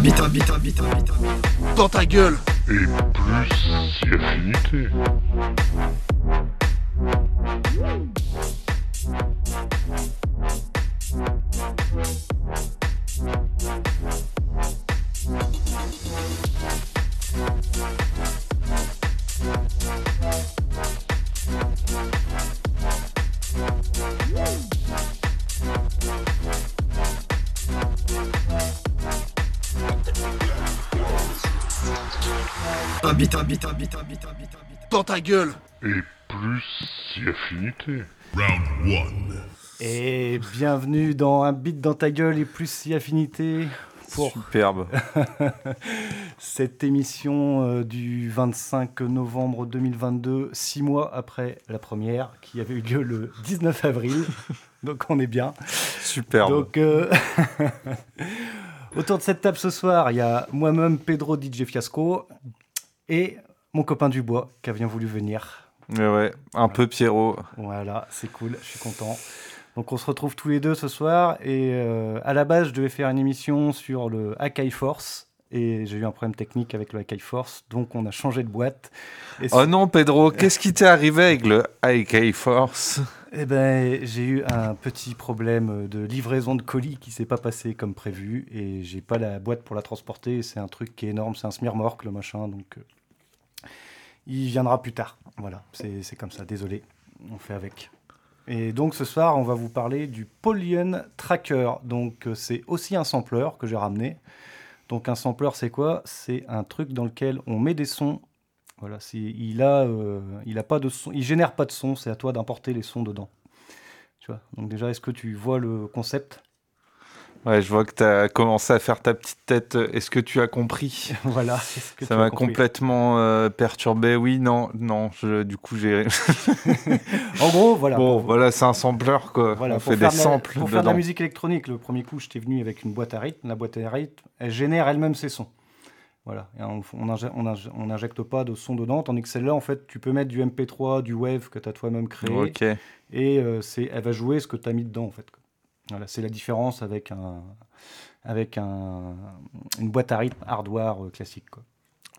bite, bite, bite, bite, Dans ta gueule. Et plus si affinité. Habite, habite, habite, habite, habite, Dans ta gueule. Et plus si affinité. Round 1. Et bienvenue dans Un beat dans ta gueule et plus si affinité pour Superbe. cette émission euh, du 25 novembre 2022, six mois après la première, qui avait eu lieu le 19 avril. Donc on est bien. Superbe. Donc euh, autour de cette table ce soir, il y a moi-même Pedro DJ Fiasco et mon copain Dubois qui a bien voulu venir. Ouais, ouais, un peu Pierrot. Voilà, c'est cool, je suis content. Donc on se retrouve tous les deux ce soir et euh, à la base je devais faire une émission sur le Akai Force et j'ai eu un problème technique avec le Akai Force donc on a changé de boîte. Et Oh non, Pedro, qu'est-ce qui t'est arrivé avec le IK Force? Eh ben, j'ai eu un petit problème de livraison de colis qui s'est pas passé comme prévu et j'ai pas la boîte pour la transporter. C'est un truc qui est énorme, c'est un smirmorque le machin, donc euh, il viendra plus tard. Voilà, c'est comme ça. Désolé, on fait avec. Et donc ce soir, on va vous parler du Polygon Tracker. Donc euh, c'est aussi un sampler que j'ai ramené. Donc un sampler, c'est quoi? C'est un truc dans lequel on met des sons voilà, il a, euh, il a pas de son, il génère pas de son, c'est à toi d'importer les sons dedans. Tu vois? Donc déjà, est-ce que tu vois le concept? Ouais, je vois que t'as commencé à faire ta petite tête. Est-ce que tu as compris? Voilà. que Ça tu as m'a complètement euh, perturbé. Oui, non, non. je- du coup, j'ai. En gros, voilà. bon, pour- voilà, c'est un sampler, quoi. voilà, On fait des de la- samples Pour faire de la musique électronique, le premier coup, je t'ai venu avec une boîte à rythme. La boîte à rythme, elle génère elle-même ses sons. Voilà. Et on on injecte, on injecte- on injecte pas de son dedans, tandis que celle-là, en fait, tu peux mettre du MP3, du Wave que tu as toi-même créé. Ok. et euh, c'est, elle va jouer ce que tu as mis dedans en fait. Voilà, c'est la différence avec un avec un, une boîte à rythme hardware euh, classique. Quoi.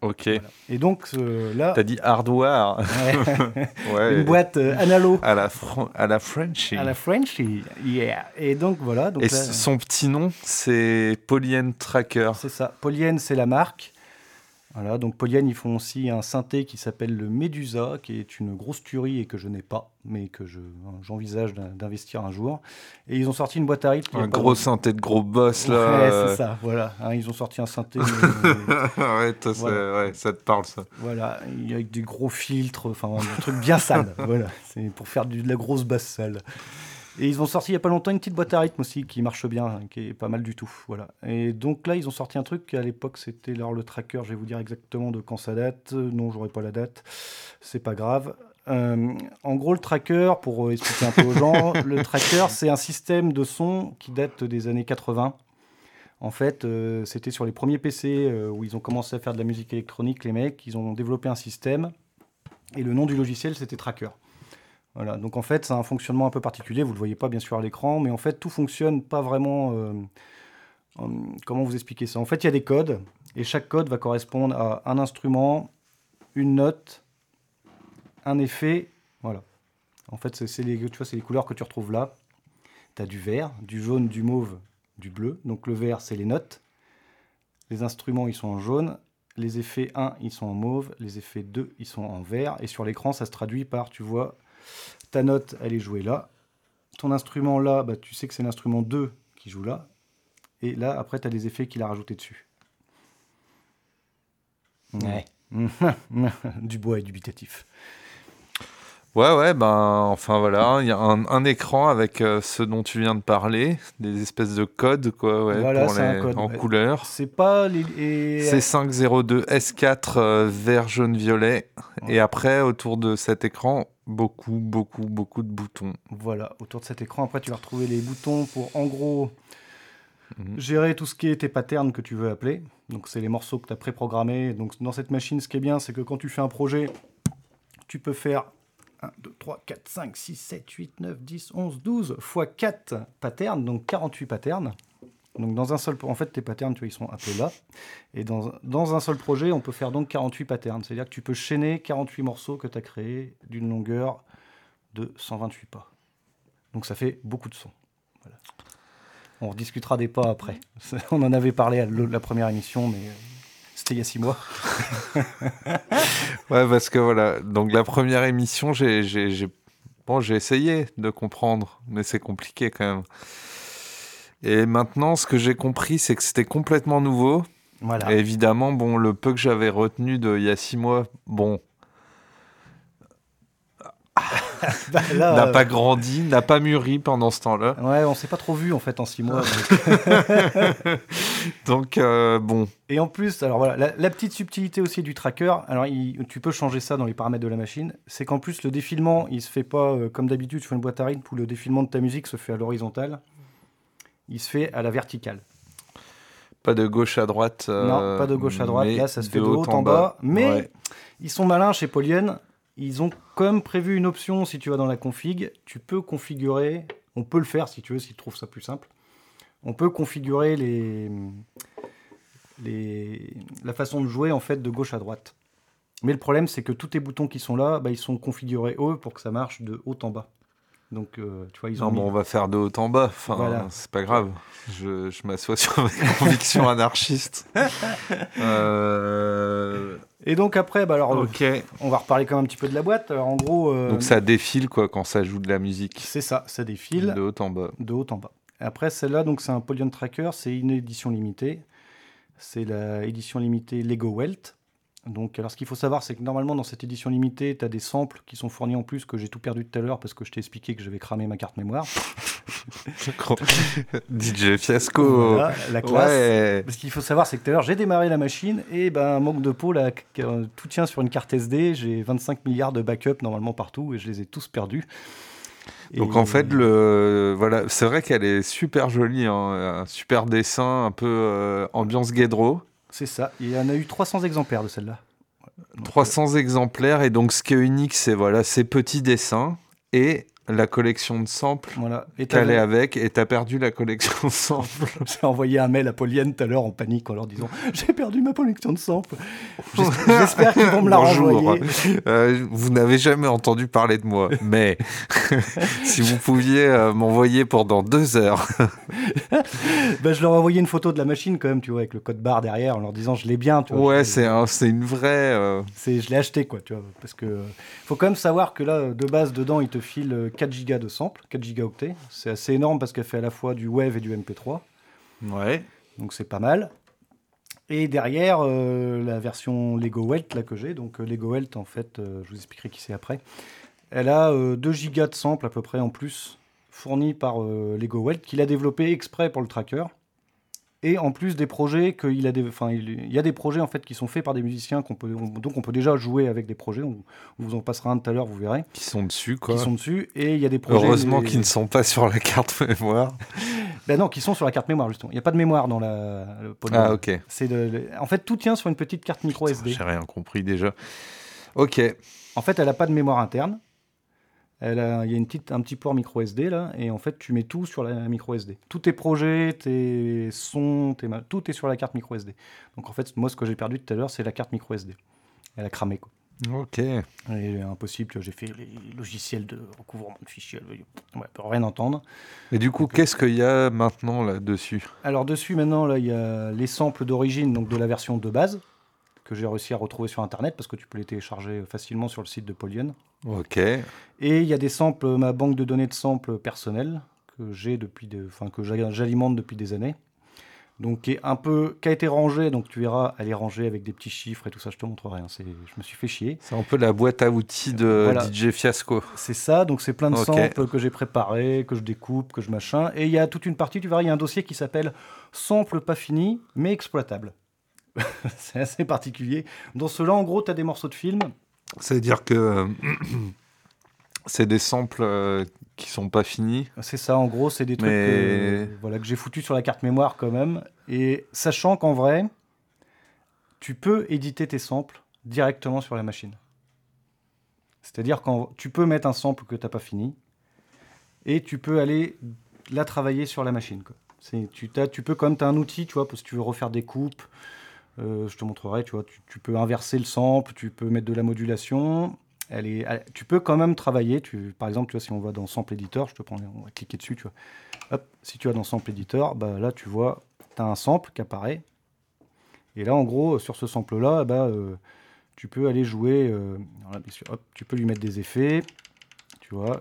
Ok. Voilà. Et donc euh, là, T'as dit hardware. ouais, ouais. une boîte euh, analo À la, à la Frenchy. à la French, yeah. Et donc voilà, donc Et là, son petit nom, c'est Polyene Tracker. c'est ça. Polyene, c'est la marque. Voilà, donc Polyene, ils font aussi un synthé qui s'appelle le Medusa, qui est une grosse tuerie et que je n'ai pas, mais que je, j'envisage d'in- d'investir un jour. Et ils ont sorti une boîte à rythme. Un gros synthé de gros boss, là. Ouais, c'est ça, voilà. Hein, ils ont sorti un synthé. mais- ouais, toi, c'est- Voilà. ouais, ça te parle, ça. voilà, avec des gros filtres, enfin un truc bien sale. voilà, c'est pour faire de la grosse basse sale. Et ils ont sorti il y a pas longtemps une petite boîte à rythme aussi qui marche bien, hein, qui est pas mal du tout. Voilà. Et donc là, ils ont sorti un truc à l'époque, c'était alors le tracker. Je vais vous dire exactement de quand ça date. Non, j'aurai pas la date. C'est pas grave. Euh, en gros, le tracker, pour euh, expliquer un peu aux gens, le tracker, c'est un système de son qui date des années 80. En fait, euh, c'était sur les premiers PC euh, où ils ont commencé à faire de la musique électronique, les mecs, ils ont développé un système et le nom du logiciel c'était Tracker. Voilà, donc en fait, c'est un fonctionnement un peu particulier, vous ne le voyez pas bien sûr à l'écran, mais en fait, tout fonctionne pas vraiment. euh, comment vous expliquer ça? En fait, il y a des codes et chaque code va correspondre à un instrument, une note, un effet. Voilà. En fait, c'est les, les couleurs que tu retrouves là. Tu as du vert, du jaune, du mauve, du bleu. Donc le vert, c'est les notes. Les instruments, ils sont en jaune. Les effets 1, ils sont en mauve. Les effets 2, ils sont en vert. Et sur l'écran, ça se traduit par, tu vois, ta note, elle est jouée là. Ton instrument là, bah, tu sais que c'est l'instrument 2 qui joue là. Et là, après, tu as les effets qu'il a rajoutés dessus. Ouais. du bois et dubitatif. Ouais, ouais, ben, enfin voilà, il y a un, un écran avec euh, ce dont tu viens de parler, des espèces de codes, quoi, ouais, Voilà, pour c'est un les- code, en ouais. couleur. C'est pas les. et- C502 S4 euh, vert, jaune, violet. Et après, autour de cet écran, beaucoup, beaucoup, beaucoup de boutons. Voilà, autour de cet écran. Après, tu vas retrouver les boutons pour, en gros, Mhm. gérer tout ce qui est tes patterns que tu veux appeler. Donc, c'est les morceaux que tu as préprogrammés. Donc, dans cette machine, ce qui est bien, c'est que quand tu fais un projet, tu peux faire 1, 2, 3, 4, 5, 6, 7, 8, 9, 10, 11, 12 fois 4 patterns, donc 48 patterns. Donc dans un seul, en fait, tes patterns, ils sont un peu là. Et dans, dans un seul projet, on peut faire donc 48 patterns. C'est-à-dire que tu peux chaîner 48 morceaux que tu as créés d'une longueur de 128 pas. Donc ça fait beaucoup de sons. On rediscutera des pas après. On en avait parlé à la première émission, mais euh, c'était il y a six mois. Ouais, parce que voilà, donc la première émission, j'ai essayé de comprendre, mais c'est compliqué quand même. Et maintenant, ce que j'ai compris, c'est que c'était complètement nouveau. Voilà. Et évidemment, bon, le peu que j'avais retenu de il y a six mois, bon, Bah, n'a euh, pas grandi, n'a pas mûri pendant ce temps-là. Ouais, on s'est pas trop vu en fait en six mois. donc- Donc, euh, bon, Et en plus, alors voilà, la, la petite subtilité aussi du tracker, alors il- tu peux changer ça dans les paramètres de la machine, c'est qu'en plus le défilement, il se fait pas euh, comme d'habitude sur une boîte à rythme où le défilement de ta musique se fait à l'horizontale, il se fait à la verticale. pas de gauche à droite. euh, non, pas de gauche à droite, là ça se fait de haut en bas, mais Ouais. ils sont malins chez Polyene, ils ont comme prévu une option si tu vas dans la config, tu peux configurer, on peut le faire si tu veux, si tu trouves ça plus simple, on peut configurer les, les, la façon de jouer en fait de gauche à droite. Mais le problème c'est que tous tes boutons qui sont là, bah, ils sont configurés eux pour que ça marche de haut en bas. Donc euh, tu vois, ils ont Non, mis- mais on va faire de haut en bas. Enfin, Voilà. c'est pas grave. Je, je m'assois sur mes convictions anarchistes. Euh, Et donc après, bah, alors, on va reparler quand même un petit peu de la boîte. Alors en gros, euh, Donc ça défile quoi quand ça joue de la musique. c'est ça, ça défile. De haut en bas. de haut en bas. Après, celle-là, donc c'est un Polygon Tracker, c'est une édition limitée. C'est la édition limitée Lego Welt. Donc, alors ce qu'il faut savoir, c'est que normalement dans cette édition limitée, tu as des samples qui sont fournis en plus que j'ai tout perdu tout à l'heure parce que je t'ai expliqué que j'avais cramé ma carte mémoire. DJ Fiasco. Voilà, la classe. Ouais. Parce qu'il faut savoir, c'est que tout à l'heure, j'ai démarré la machine et ben, manque de peau, là, euh, tout tient sur une carte SD. J'ai 25 milliards de backups normalement partout et je les ai tous perdus. Donc Et- en fait, le voilà, c'est vrai qu'elle est super jolie, hein, un super dessin, un peu euh, ambiance Guédro. C'est ça. Il y en a eu 300 exemplaires de celle-là. Donc, 300 exemplaires et donc ce qui est unique, c'est voilà ces petits dessins et la collection de samples Voilà. Qu'elle est avec et t'as perdu la collection de samples. J'ai envoyé un mail à Polienne tout à l'heure en panique en leur disant J'ai perdu ma collection de samples. J'espère qu'ils vont me la renvoyer. Euh, vous n'avez jamais entendu parler de moi, mais si vous pouviez euh, m'envoyer pendant deux heures. Ben, je leur ai envoyé une photo de la machine quand même, tu vois, avec le code barre derrière en leur disant Je l'ai bien. Tu vois, Ouais, c'est un- une vraie. euh, c'est- je l'ai acheté, quoi, tu vois. Parce que faut quand même savoir que là, de base, dedans, il te file euh, 4 gigas de samples, 4 gigaoctets. C'est assez énorme parce qu'elle fait à la fois du Wave et du MP3. Ouais. Donc c'est pas mal. Et derrière, euh, la version Lego Welt là, que j'ai, donc euh, Lego Welt, en fait, euh, je vous expliquerai qui c'est après, elle a euh, 2 gigas de samples à peu près en plus, fournis par euh, Lego Welt, qu'il a développé exprès pour le tracker. Et en plus des projets qu'il a, des, enfin, il y a des projets en fait qui sont faits par des musiciens qu'on peut, on- donc on peut déjà jouer avec des projets. On, on vous en passera un tout à l'heure, vous verrez, Qui sont dessus, quoi. qui sont dessus. Et il y a des projets. Heureusement qu'ils ne sont pas sur la carte mémoire. Ben non, qui sont sur la carte mémoire justement. Il n'y a pas de mémoire dans la. le. Ah, ok. C'est En fait, tout tient sur une petite carte micro SD. J'ai rien compris déjà. Ok. En fait, elle n'a pas de mémoire interne. Elle a- Il y a une petite, un petit port micro SD là, et en fait, tu mets tout sur la micro SD. Tous tes projets, tes sons, tes tout est sur la carte micro SD. Donc en fait, moi, ce que j'ai perdu tout à l'heure, c'est la carte micro SD. Elle a cramé quoi. Ok. Et impossible, j'ai fait les logiciels de recouvrement de fichiers. Ouais, on peut rien entendre. Et du coup, qu'est-ce qu'il y a maintenant là-dessus Alors dessus maintenant là il y a les samples d'origine donc de la version de base que j'ai réussi à retrouver sur internet parce que tu peux les télécharger facilement sur le site de Polygon. Ok. Et il y a des samples, ma banque de données de samples personnels que j'ai depuis, de- enfin que j'a- j'alimente depuis des années. Donc qui est un peu, qui a été rangée, donc tu verras, elle est rangée avec des petits chiffres et tout ça. Je te montrerai. hein, je me suis fait chier. C'est un peu la boîte à outils de Voilà. DJ Fiasco. C'est ça, donc c'est plein de samples que j'ai préparés, que je découpe, que je machin. Et il y a toute une partie, tu verras, il y a un dossier qui s'appelle Samples pas finis, mais exploitables. c'est assez particulier. Dans cela, en gros, tu as des morceaux de film. C'est-à-dire que euh, c'est des samples euh, qui sont pas finis. C'est ça, en gros, c'est des trucs Mais- que, voilà, que j'ai foutu sur la carte mémoire quand même. Et sachant qu'en vrai, tu peux éditer tes samples directement sur la machine. C'est-à-dire que tu peux mettre un sample que tu n'as pas fini et tu peux aller la travailler sur la machine. quoi. Tu, tu peux quand même, tu as un outil, tu vois, parce que tu veux refaire des coupes. Euh, je te montrerai, tu vois, tu, peux inverser le sample, tu peux mettre de la modulation. Tu peux quand même travailler. Par exemple, tu vois, si on va dans Sample Editor, je te prends, on va cliquer dessus, tu vois. Si tu vas dans Sample Editor, bah, là, tu vois, tu as un sample qui apparaît. Et là, en gros, sur ce sample-là, bah, euh, tu peux aller jouer. euh, tu peux lui mettre des effets, tu vois.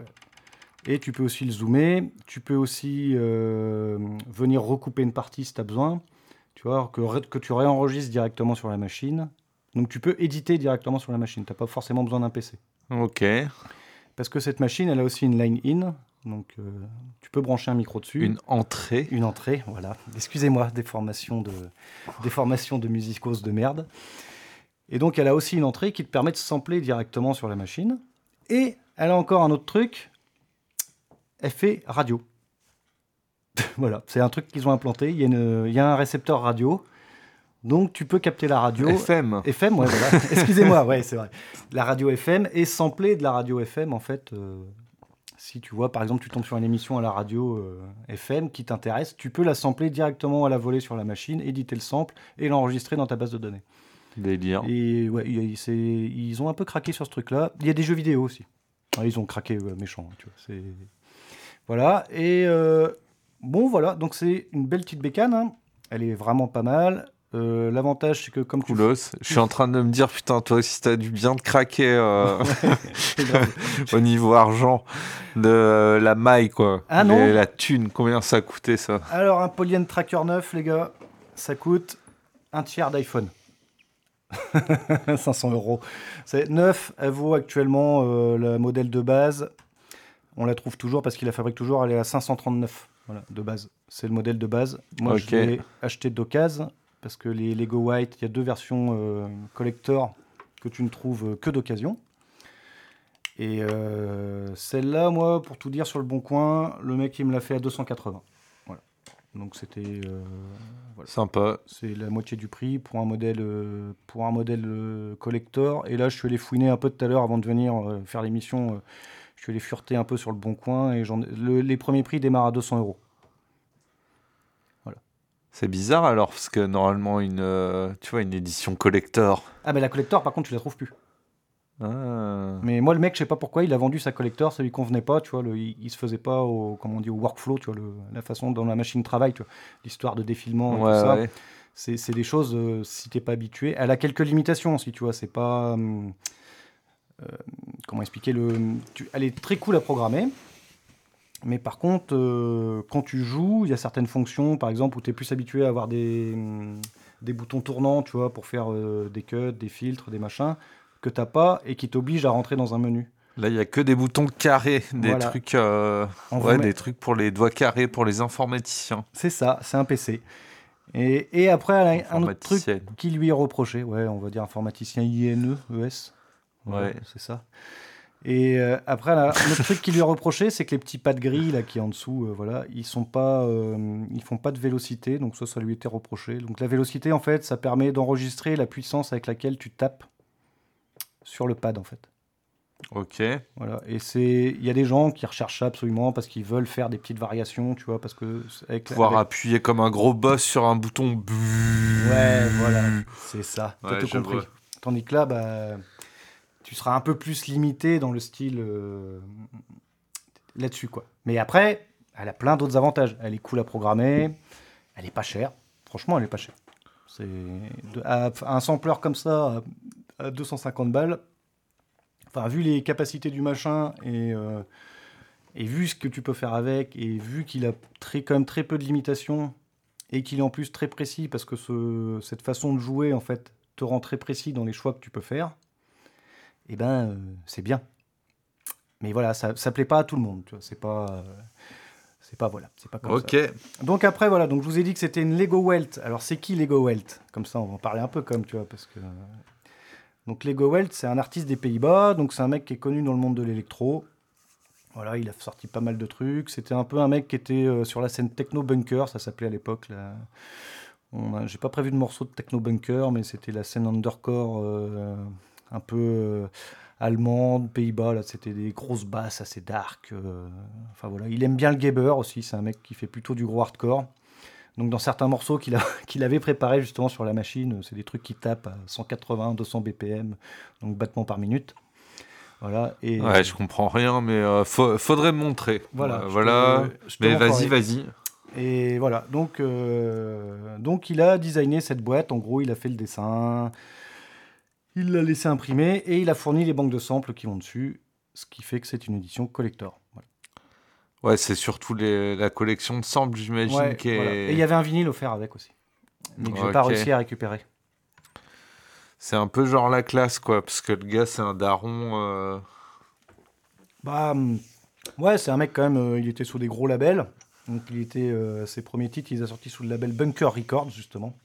Et tu peux aussi le zoomer. Tu peux aussi venir recouper une partie si tu as besoin. Tu vois, que, tu réenregistres directement sur la machine. Donc tu peux éditer directement sur la machine. Tu n'as pas forcément besoin d'un PC. Ok. Parce que cette machine, elle a aussi une line in. Donc euh, tu peux brancher un micro dessus. Une entrée. Une entrée, voilà. Excusez-moi, des formations de, des formations de musicos de merde. Et donc, elle a aussi une entrée qui te permet de sampler directement sur la machine. Et elle a encore un autre truc. Elle fait radio. voilà, c'est un truc qu'ils ont implanté. Il y, a une- il y a un récepteur radio. Donc, tu peux capter la radio. FM. FM, ouais, voilà. Excusez-moi, ouais, c'est vrai. La radio FM et sampler de la radio FM, en fait. euh, si tu vois, par exemple, tu tombes sur une émission à la radio euh, FM qui t'intéresse, tu peux la sampler directement à la volée sur la machine, éditer le sample et l'enregistrer dans ta base de données. Délire. Et ouais, ils ont un peu craqué sur ce truc-là. Il y a des jeux vidéo aussi. Ils ont craqué méchant, tu vois. Voilà. Et euh, bon, voilà. Donc c'est une belle petite bécane. hein. Elle est vraiment pas mal. Euh, L'avantage, c'est que comme tu Coolos. Je suis en train de me dire, putain, toi aussi, t'as dû bien te craquer euh, au niveau argent de euh, la maille, quoi. Ah non. Les- La thune, combien ça a coûté, ça? Alors, un Polyene Tracker 9, les gars, ça coûte un tiers d'iPhone. 500 euros. C'est 9, elle vaut actuellement euh, le modèle de base. On la trouve toujours parce qu'il la fabrique toujours, elle est à 539 voilà, de base. C'est le modèle de base. Moi, je l'ai acheté d'occasion parce que les Lego White, il y a deux versions euh, collector que tu ne trouves que d'occasion. Et euh, celle-là, moi, pour tout dire, sur le bon coin, le mec, il me l'a fait à 280. Voilà. Donc c'était euh, Sympa. c'est la moitié du prix pour un modèle pour un modèle collector. Et là, je suis allé fouiner un peu tout à l'heure avant de venir faire l'émission. Je suis allé fureter un peu sur le bon coin et j'en ai- le- les premiers prix démarrent à 200 euros. C'est bizarre alors, parce que normalement, une, euh, tu vois, une édition collector. Ah ben la collector, par contre, tu la trouves plus. Ah. Mais moi, le mec, je sais pas pourquoi, il a vendu sa collector, ça lui convenait pas, tu vois, le, il, il se faisait pas au, comment on dit, au workflow, tu vois, le- la façon dont la machine travaille, tu vois, l'histoire de défilement et Ouais, tout ça. ouais. C'est des choses, euh, si t'es pas habitué, elle a quelques limitations aussi, tu vois, c'est pas... hum, comment expliquer le... tu- elle est très cool à programmer, mais par contre, euh, quand tu joues, il y a certaines fonctions, par exemple, où tu es plus habitué à avoir des, hum, des boutons tournants, tu vois, pour faire euh, des cuts, des filtres, des machins, que t'as pas et qui t'obligent à rentrer dans un menu. Là, il y a que des boutons carrés, des Voilà. trucs, euh, ouais, met- des trucs pour les doigts carrés pour les informaticiens. C'est ça, c'est un PC. Et, et après, un autre truc qui lui est reproché. Ouais, on va dire informaticien INE, ES. Ouais. C'est ça. Et euh, après, un autre truc qui lui est reproché, c'est que les petits pads gris là qui est en dessous, euh, voilà, ils sont pas, euh, ils font pas de vélocité, donc ça, ça lui était reproché. Donc la vélocité, en fait, ça permet d'enregistrer la puissance avec laquelle tu tapes sur le pad, en fait. Ok. Voilà. Et c'est, il y a des gens qui recherchent ça absolument parce qu'ils veulent faire des petites variations, tu vois, parce que avec, Pouvoir avec- appuyer comme un gros boss sur un bouton. Ouais, voilà, c'est ça. T'as tout compris. vois. Tandis que là, bah, tu seras un peu plus limité dans le style euh, là-dessus, quoi. Mais après, elle a plein d'autres avantages. Elle est cool à programmer, elle est pas chère. Franchement, elle est pas chère. C'est un sampler comme ça à, à 250 balles. Enfin, vu les capacités du machin et euh, et vu ce que tu peux faire avec et vu qu'il a très quand même très peu de limitations et qu'il est en plus très précis parce que ce- cette façon de jouer en fait te rend très précis dans les choix que tu peux faire, et ben euh, c'est bien. Mais voilà, ça, ça plaît pas à tout le monde, tu vois, c'est pas euh, c'est pas voilà, c'est pas comme Ok. ça. Donc après voilà, donc je vous ai dit que c'était une Lego Welt. Alors c'est qui Lego Welt? Comme ça on va en parler un peu comme tu vois parce que donc Lego Welt, c'est un artiste des Pays-Bas, donc c'est un mec qui est connu dans le monde de l'électro. Voilà, il a sorti pas mal de trucs. C'était un peu un mec qui était euh, sur la scène Techno Bunker, ça s'appelait à l'époque. là. J'ai pas prévu de morceau de Techno Bunker, mais c'était la scène undercore euh, un peu euh, allemande, Pays-Bas. Là, c'était des grosses basses assez dark. euh, Enfin voilà, il aime bien le Gabber aussi. C'est un mec qui fait plutôt du gros hardcore. Donc dans certains morceaux qu'il avait préparés justement sur la machine, c'est des trucs qui tapent à 180, 200 BPM, donc battements par minute. Voilà. Et Ouais, je comprends rien, mais euh, fa- faudrait me montrer. Voilà, Euh, je voilà. je mais vas-y, vas-y. Et voilà, donc, euh, donc il a designé cette boîte, en gros il a fait le dessin, il l'a laissé imprimer et il a fourni les banques de samples qui vont dessus, ce qui fait que c'est une édition collector. Voilà. Ouais, c'est surtout les- la collection de samples, j'imagine, Ouais, qui est. voilà. Et il y avait un vinyle offert avec aussi, mais que j'ai pas réussi à récupérer. C'est un peu genre la classe, quoi, parce que le gars, c'est un daron. euh, Bah hum, ouais, c'est un mec quand même, euh, il était sous des gros labels, donc il était, euh, ses premiers titres il les a sortis sous le label Bunker Records justement.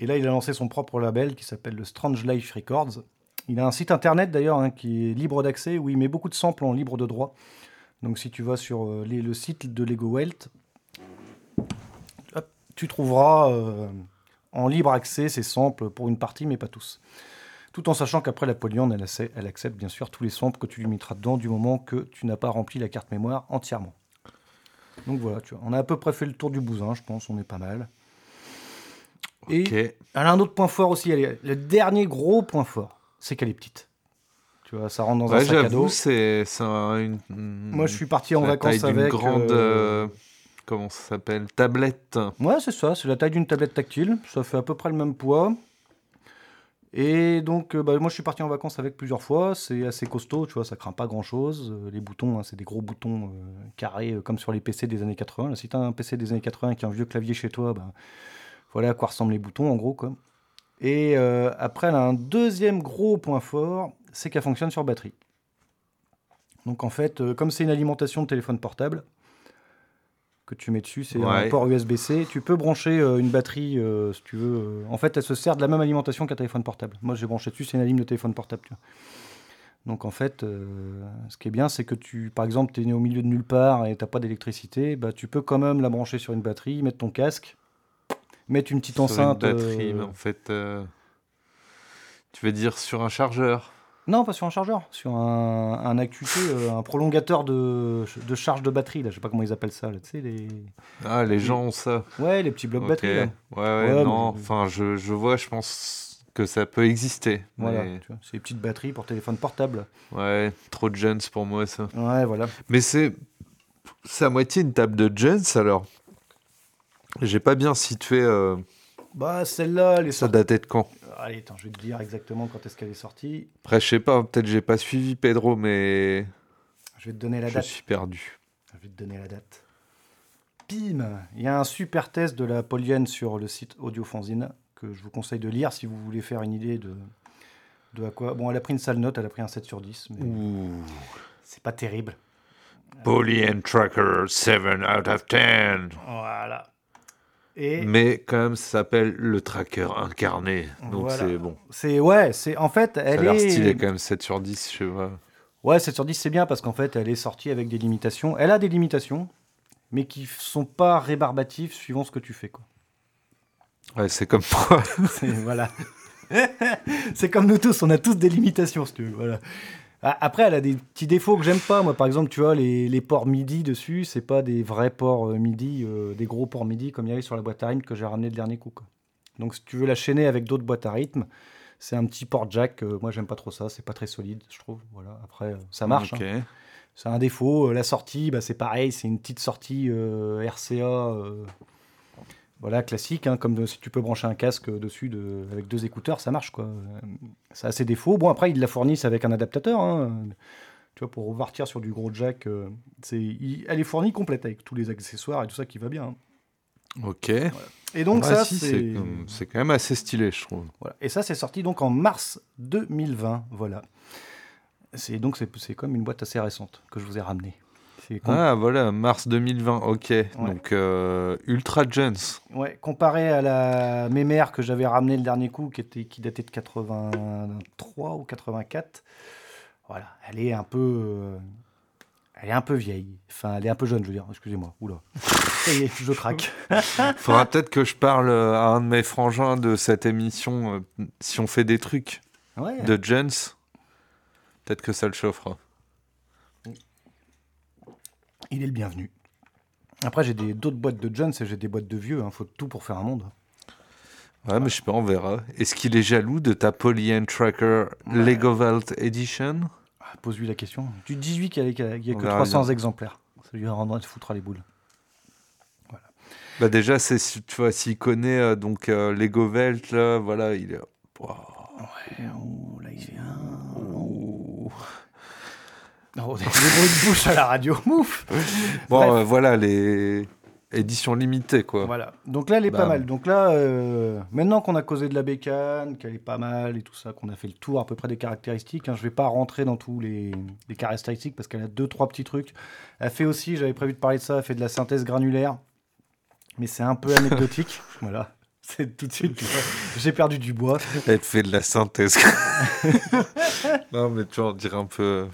Et là il a lancé son propre label qui s'appelle le Strange Life Records. Il a un site internet d'ailleurs hein, qui est libre d'accès où il met beaucoup de samples en libre de droit. Donc si tu vas sur euh, le site de Lego Welt, tu trouveras euh, en libre accès ces samples pour une partie mais pas tous. Tout en sachant qu'après la Polyande, elle, elle accepte bien sûr tous les samples que tu lui mettras dedans du moment que tu n'as pas rempli la carte mémoire entièrement. Donc voilà, tu on a à peu près fait le tour du bousin, je pense, on est pas mal. Et elle a un autre point fort aussi, elle est- le dernier gros point fort, c'est qu'elle est petite. Tu vois, ça rentre dans un sac à dos. c'est c'est un- une. Moi, je suis parti en la vacances taille avec. grande. euh, euh, Comment ça s'appelle Tablette. Ouais, c'est ça, c'est la taille d'une tablette tactile. Ça fait à peu près le même poids. Et donc, euh, bah, moi, je suis parti en vacances avec plusieurs fois. C'est assez costaud, tu vois, ça craint pas grand chose. les boutons, hein, c'est des gros boutons euh, carrés, euh, comme sur les PC des années 80. Là, si tu as un PC des années 80 qui a un vieux clavier chez toi, bah, voilà à quoi ressemblent les boutons, en gros. Quoi. Et euh, après, elle a un deuxième gros point fort, c'est qu'elle fonctionne sur batterie. Donc, en fait, euh, comme c'est une alimentation de téléphone portable, que tu mets dessus, c'est un port USB-C. Tu peux brancher euh, une batterie, euh, si tu veux. En fait, elle se sert de la même alimentation qu'un téléphone portable. Moi, j'ai branché dessus, c'est une alim de téléphone portable. tu vois. Donc, en fait, euh, ce qui est bien, c'est que tu, par exemple, tu es au milieu de nulle part et tu pas d'électricité, bah, tu peux quand même la brancher sur une batterie, mettre ton casque, mettre une petite Sur enceinte. Une batterie, euh, en fait. euh, Tu veux dire sur un chargeur Non, pas sur un chargeur, sur un, un AQT, euh, un prolongateur de, de charge de batterie. Là, je sais pas comment ils appellent ça. Là, tu sais, les... Ah, les gens ont ça. Ouais, les petits blocs Ok. batterie. là. Ouais, ouais, Ouais, non. mais- Enfin, je, je vois, je pense que ça peut exister. Voilà, mais- tu vois, c'est des petites batteries pour téléphone portable. Ouais, trop de jeunes pour moi, ça. Ouais, voilà. Mais c'est. C'est à moitié une table de jeunes, alors. J'ai pas bien situé. euh, Bah, celle-là, elle est Ça datait de quand? Allez, attends, je vais te dire exactement quand est-ce qu'elle est sortie. Après, je sais pas, peut-être j'ai pas suivi Pedro, mais Je vais te donner la je date. suis perdu. Je vais te donner la date. Pim Il y a un super test de la Polienne sur le site Audiofanzine que je vous conseille de lire si vous voulez faire une idée de, de à quoi. Bon, elle a pris une sale note, elle a pris un 7 sur 10, mais Ouh. c'est pas terrible. Poly Tracker 7 out of 10. Voilà. Et Mais quand même, ça s'appelle le tracker incarné. Donc Voilà. c'est bon. c'est ouais, c'est en fait Ça a elle l'air est stylé quand même, 7 sur 10, je pas. Ouais, 7 sur 10 c'est bien parce qu'en fait elle est sortie avec des limitations. Elle a des limitations, mais qui sont pas rébarbatives suivant ce que tu fais quoi. Ouais, c'est comme moi. C'est- voilà. c'est comme nous tous, on a tous des limitations, si tu veux. Voilà. Après, elle a des petits défauts que j'aime pas. Moi, par exemple, tu vois, les, les ports MIDI dessus, c'est pas des vrais ports euh, MIDI, euh, des gros ports MIDI comme il y avait sur la boîte à rythme que j'ai ramené le dernier coup. quoi. Donc, si tu veux la chaîner avec d'autres boîtes à rythme, c'est un petit port jack. euh, moi, j'aime pas trop ça. C'est pas très solide, je trouve. Voilà. Après, euh, ça marche. Hein. C'est un défaut. La sortie, bah, c'est pareil, c'est une petite sortie RCA. Voilà, classique, hein, comme de- si tu peux brancher un casque dessus de, avec deux écouteurs, ça marche. quoi. Ça a ses défauts. Bon, après, ils la fournissent avec un adaptateur. hein. Tu vois, pour repartir sur du gros jack, euh, c'est, il- elle est fournie complète avec tous les accessoires et tout ça qui va bien. hein. Ok. Et donc, Ouais, ça, si, c'est. c'est comme- c'est quand même assez stylé, je trouve. Voilà. Et ça, c'est sorti donc en mars 2020. Voilà. C'est donc c'est, c'est comme une boîte assez récente que je vous ai ramenée. Ah, voilà, mars 2020, ok. Donc, euh, Ultra Jones. Ouais, comparé à la mémère que j'avais ramenée le dernier coup, qui, était, qui datait de 83 ou 84, voilà, elle est un peu, euh, elle est un peu vieille. Enfin, elle est un peu jeune, je veux dire. Excusez-moi. Oula. Ça y est, je craque. Faudra peut-être que je parle à un de mes frangins de cette émission, euh, si on fait des trucs Ouais. de Jones. Peut-être que ça le chauffera. Il est le bienvenu. Après, j'ai des- d'autres boîtes de jeunes, et j'ai des boîtes de vieux. Il faut tout pour faire un monde. Ouais, mais je sais pas, on verra. Est-ce qu'il est jaloux de ta Polyend Tracker Lego Vault Edition? Ah, Pose-lui la question. Tu te 18 qu'il n'y a, a On que verra 300 bien. exemplaires. Ça lui rendra, il foutra les boules. Bah déjà, c'est si- tu vois, s'il connaît euh, donc euh, Lego Vault là, voilà, il est. Oh, là, il fait un. Oh, des, des bruits de bouche à la radio. Mouf Bon, euh, voilà les éditions limitées quoi. Voilà. Donc là, elle est pas mal. Donc là, euh, maintenant qu'on a causé de la bécane, qu'elle est pas mal et tout ça, qu'on a fait le tour à peu près des caractéristiques, hein, je vais pas rentrer dans tous les, les caractéristiques parce qu'elle a deux, trois petits trucs. Elle fait aussi, j'avais prévu de parler de ça, elle fait de la synthèse granulaire, mais c'est un peu anecdotique. voilà. C'est tout de suite, j'ai perdu du bois. Elle fait de la synthèse. non, mais tu vois, on dirait un peu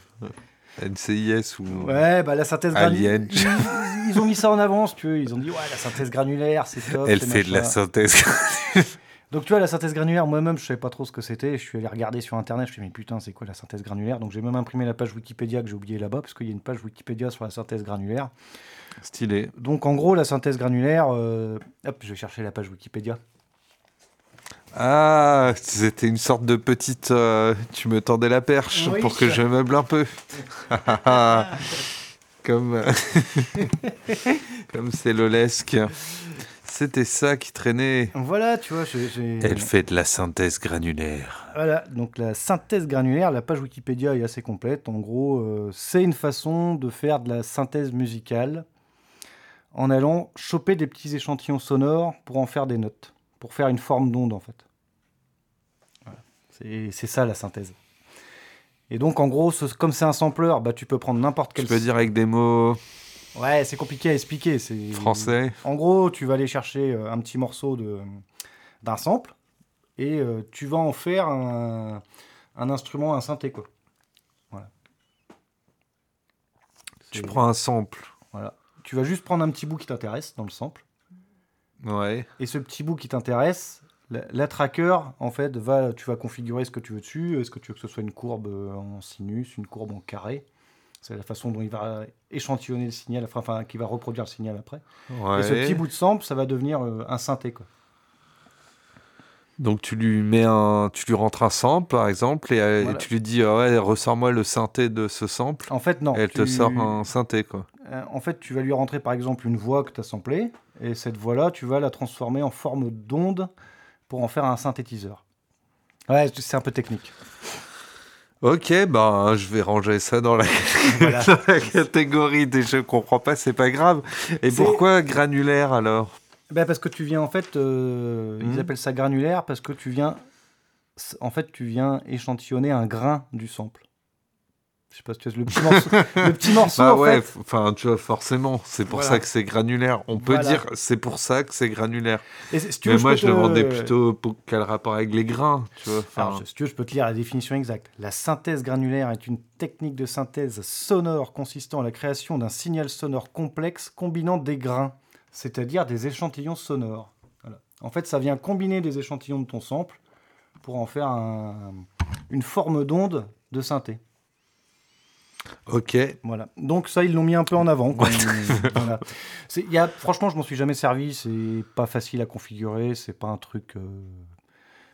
NCIS ou. Ouais, bah la synthèse granulaire. Ils, ils ont mis ça en avance, tu vois. Ils ont dit, ouais, la synthèse granulaire, c'est top. Elle fait de la synthèse. Donc tu vois, la synthèse granulaire, moi-même, je savais pas trop ce que c'était. Je suis allé regarder sur Internet, je me suis dit, mais putain, c'est quoi la synthèse granulaire? Donc j'ai même imprimé la page Wikipédia que j'ai oubliée là-bas, parce qu'il y a une page Wikipédia sur la synthèse granulaire. Stylé. Donc en gros, la synthèse granulaire, euh, hop, je vais chercher la page Wikipédia. Ah, c'était une sorte de petite. euh, tu me tendais la perche Oui. pour que je meuble un peu. Comme. Comme c'est lolesque. C'était ça qui traînait. Voilà, tu vois, j'ai... j'ai- Elle fait de la synthèse granulaire. Voilà, donc la synthèse granulaire, la page Wikipédia est assez complète. En gros, euh, c'est une façon de faire de la synthèse musicale en allant choper des petits échantillons sonores pour en faire des notes, pour faire une forme d'onde en fait. Voilà. C'est ça la synthèse. Et donc en gros, ce- comme c'est un sampler, bah, tu peux prendre n'importe Tu quel... peux dire avec des mots Ouais, c'est compliqué à expliquer. c'est- français en gros, tu vas aller chercher euh, un petit morceau de- d'un sample et euh, tu vas en faire un, un instrument, un synthé. Quoi. Voilà. Tu prends un sample. Voilà. Tu vas juste prendre un petit bout qui t'intéresse dans le sample. Ouais. Et ce petit bout qui t'intéresse, la, la tracker, en fait, va, tu vas configurer ce que tu veux dessus. Est-ce que tu veux que ce soit une courbe euh, en sinus, une courbe en carré? C'est la façon dont il va échantillonner le signal, enfin, qui va reproduire le signal après. ouais. Et ce petit bout de sample, ça va devenir euh, un synthé. Quoi. Donc tu lui mets un, tu lui rentres un sample par exemple et, euh, et tu lui dis ah ouais ressors-moi le synthé de ce sample. En fait, non. et elle te sort un synthé quoi. Euh, en fait, tu vas lui rentrer par exemple une voix que tu as samplée, et cette voix-là, tu vas la transformer en forme d'onde pour en faire un synthétiseur. Ouais, c'est un peu technique. Ok, ben je vais ranger ça dans la, Voilà. dans la catégorie des je comprends pas, c'est pas grave. Et pourquoi granulaire alors? Ben, parce que tu viens, en fait, euh, ils appellent ça granulaire, parce que tu viens, en fait, tu viens échantillonner un grain du sample. Je sais pas si tu vois le petit morceau. le petit morceau, Bah en ouais, enfin tu vois forcément, c'est pour Voilà. ça que c'est granulaire. On peut Voilà. dire c'est pour ça que c'est granulaire. Et si tu Mais moi je le te- vendais plutôt pour quel rapport avec les grains, tu vois. Alors, si tu veux, je peux te lire la définition exacte. La synthèse granulaire est une technique de synthèse sonore consistant à la création d'un signal sonore complexe combinant des grains, c'est-à-dire des échantillons sonores. Voilà. En fait, ça vient combiner des échantillons de ton sample pour en faire un- une forme d'onde de synthé. Ok, Voilà. Donc ça, ils l'ont mis un peu en avant. quoi. Voilà. Y a, franchement, je m'en suis jamais servi. C'est pas facile à configurer. C'est pas un truc. euh,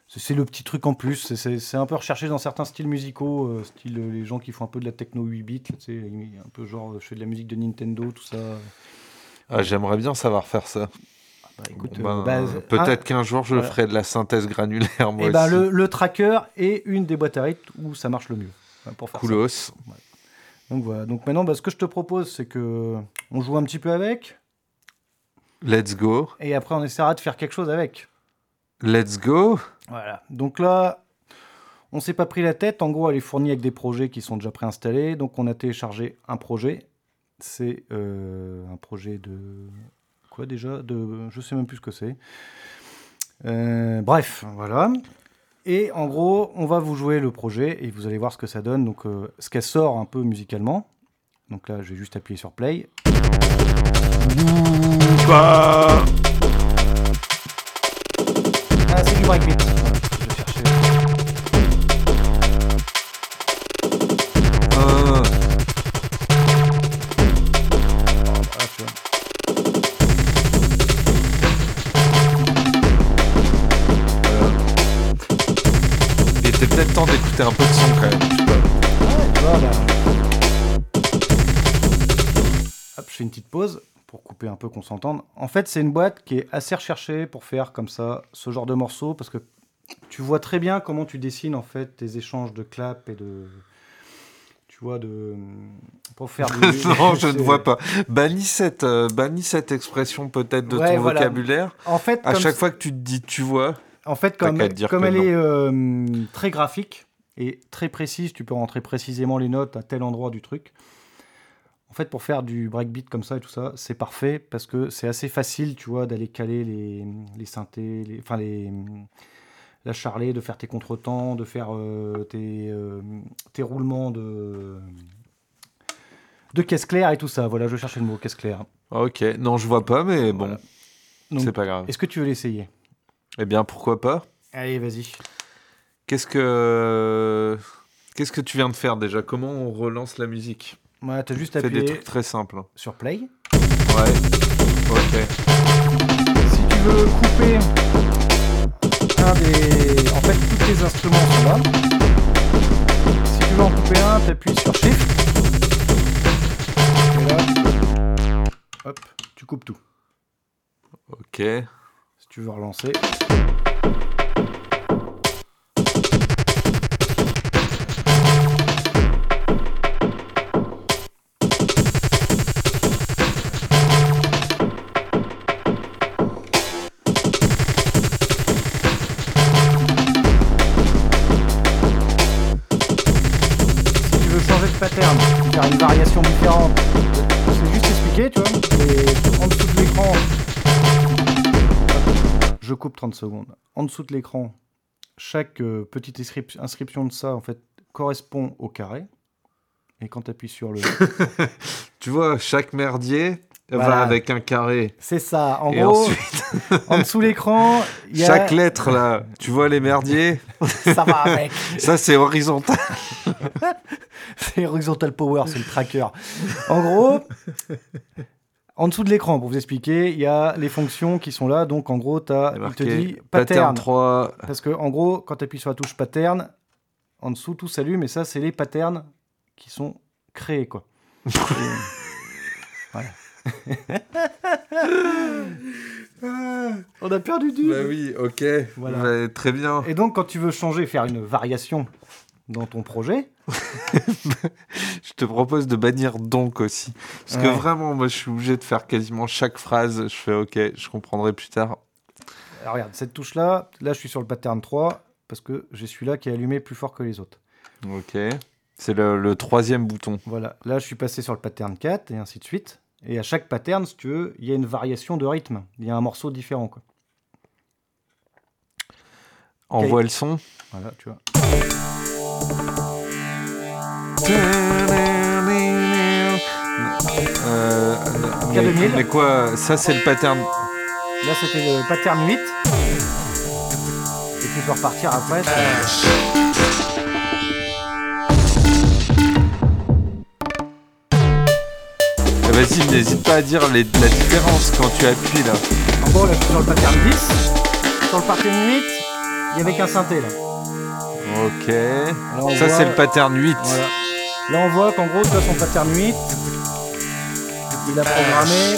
c'est- le petit truc en plus. C'est- un peu recherché dans certains styles musicaux, euh, style euh, les gens qui font un peu de la techno 8 bits. tu sais, Un peu genre, je fais de la musique de Nintendo, tout ça. Ah, j'aimerais bien savoir faire ça. Bah, écoute, Ben, bah, Peut-être qu'un jour je voilà. ferai de la synthèse granulaire moi Et ben, aussi. le, le tracker est une des boîtes à rythme où ça marche le mieux. Pour faire ça. Coolos. Donc voilà. Donc maintenant, bah, ce que je te propose, c'est que on joue un petit peu avec, Let's go. et après on essaiera de faire quelque chose avec. Let's go. Voilà. Donc là, on s'est pas pris la tête. En gros, elle est fournie avec des projets qui sont déjà préinstallés. Donc on a téléchargé un projet. C'est euh, un projet de quoi déjà? De je sais même plus ce que c'est. Euh, bref, voilà. Et en gros, on va vous jouer le projet et vous allez voir ce que ça donne. Donc, euh, ce qu'elle sort un peu musicalement. Donc là, je vais juste appuyer sur play. Ah, c'est du breakbeat. Un peu de son quand même. Bah. Hop, je fais une petite pause pour couper un peu qu'on s'entende. En fait, c'est une boîte qui est assez recherchée pour faire comme ça ce genre de morceaux parce que tu vois très bien comment tu dessines en fait tes échanges de clap et de tu vois de pour faire du non, je ne vois pas. Bannis cette, euh, bannis cette expression peut-être de Ouais, ton voilà. vocabulaire. En fait, À chaque fois que tu te dis tu vois, En fait, comme, comme elle non. est euh, très graphique et très précise, tu peux rentrer précisément les notes à tel endroit du truc. En fait, pour faire du breakbeat comme ça et tout ça, c'est parfait parce que c'est assez facile, tu vois, d'aller caler les, les synthés, les, enfin les, la charlet, de faire tes contretemps, de faire euh, tes, euh, tes roulements de, de caisse claire et tout ça. Voilà, je cherchais le mot caisse claire. ok, non, je vois pas, mais bon, Voilà. C'est pas grave. Est-ce que tu veux l'essayer? Eh bien, pourquoi pas? Allez, vas-y. Qu'est-ce que, qu'est-ce que tu viens de faire déjà? Comment on relance la musique? Voilà, t'as juste Fais des appuyé trucs très simples. hein. sur play. Ouais. Ok. Si tu veux couper un des. En fait, tous tes instruments sont là. Si tu veux en couper un, t'appuies sur Shift. Et là, hop, tu coupes tout. Ok. Si tu veux relancer. 30 secondes. En dessous de l'écran, chaque euh, petite inscrip- inscription de ça, en fait, correspond au carré. Et quand tu appuies sur le. Tu vois, chaque merdier Voilà. va avec un carré. C'est ça. En Et gros, ensuite, en dessous de l'écran, il y a. chaque lettre là, tu vois les merdiers Ça va avec. Ça, c'est horizontal. C'est Horizontal Power, c'est le tracker. En gros, en dessous de l'écran, pour vous expliquer, il y a les fonctions qui sont là. Donc, en gros, as, il te dit pattern. 3. Parce que, en gros, quand tu appuies sur la touche pattern, en dessous, tout s'allume. Et ça, c'est les patterns qui sont créés, quoi. Et- voilà. On a perdu du. Bah oui, ok. Voilà. Bah, très bien. Et donc, quand tu veux changer, faire une variation dans ton projet, Je te propose de bannir donc aussi. Parce que vraiment, moi, je suis obligé de faire quasiment chaque phrase. Je fais ok, je comprendrai plus tard. Alors regarde, cette touche-là, là je suis sur le pattern 3, parce que j'ai celui-là qui est allumé plus fort que les autres. Ok. C'est le, le troisième bouton. Voilà, là je suis passé sur le pattern 4, et ainsi de suite. Et à chaque pattern, si tu veux, il y a une variation de rythme. Il y a un morceau différent, quoi. Envoie le son. Voilà, tu vois. Euh, mais, K2000. mais quoi Ça, c'est le pattern. Là c'était le pattern 8. Et tu peux repartir après. Eh, Vas-y, n'hésite pas à dire les- la différence quand tu appuies là. En gros, là je suis sur le pattern 10. Sur le pattern 8, il y avait qu'un synthé là. Ok. On Ça, voit- c'est le pattern 8. Voilà. Là, on voit qu'en gros, tu son pattern 8. Il a programmé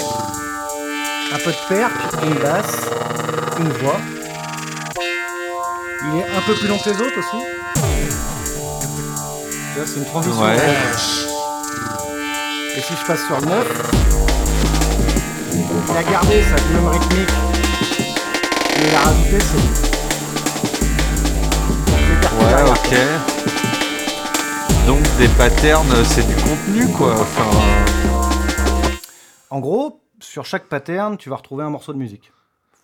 un peu de perc, une basse, une voix. Il est un peu plus long que les autres aussi. Là, c'est une transition. Ouais. Et si je passe sur le 9, il a gardé sa dynamo rythmique. Mais il a rajouté ses. Ouais, ok. Donc des patterns, c'est du contenu quoi. Enfin, En gros, sur chaque pattern, tu vas retrouver un morceau de musique.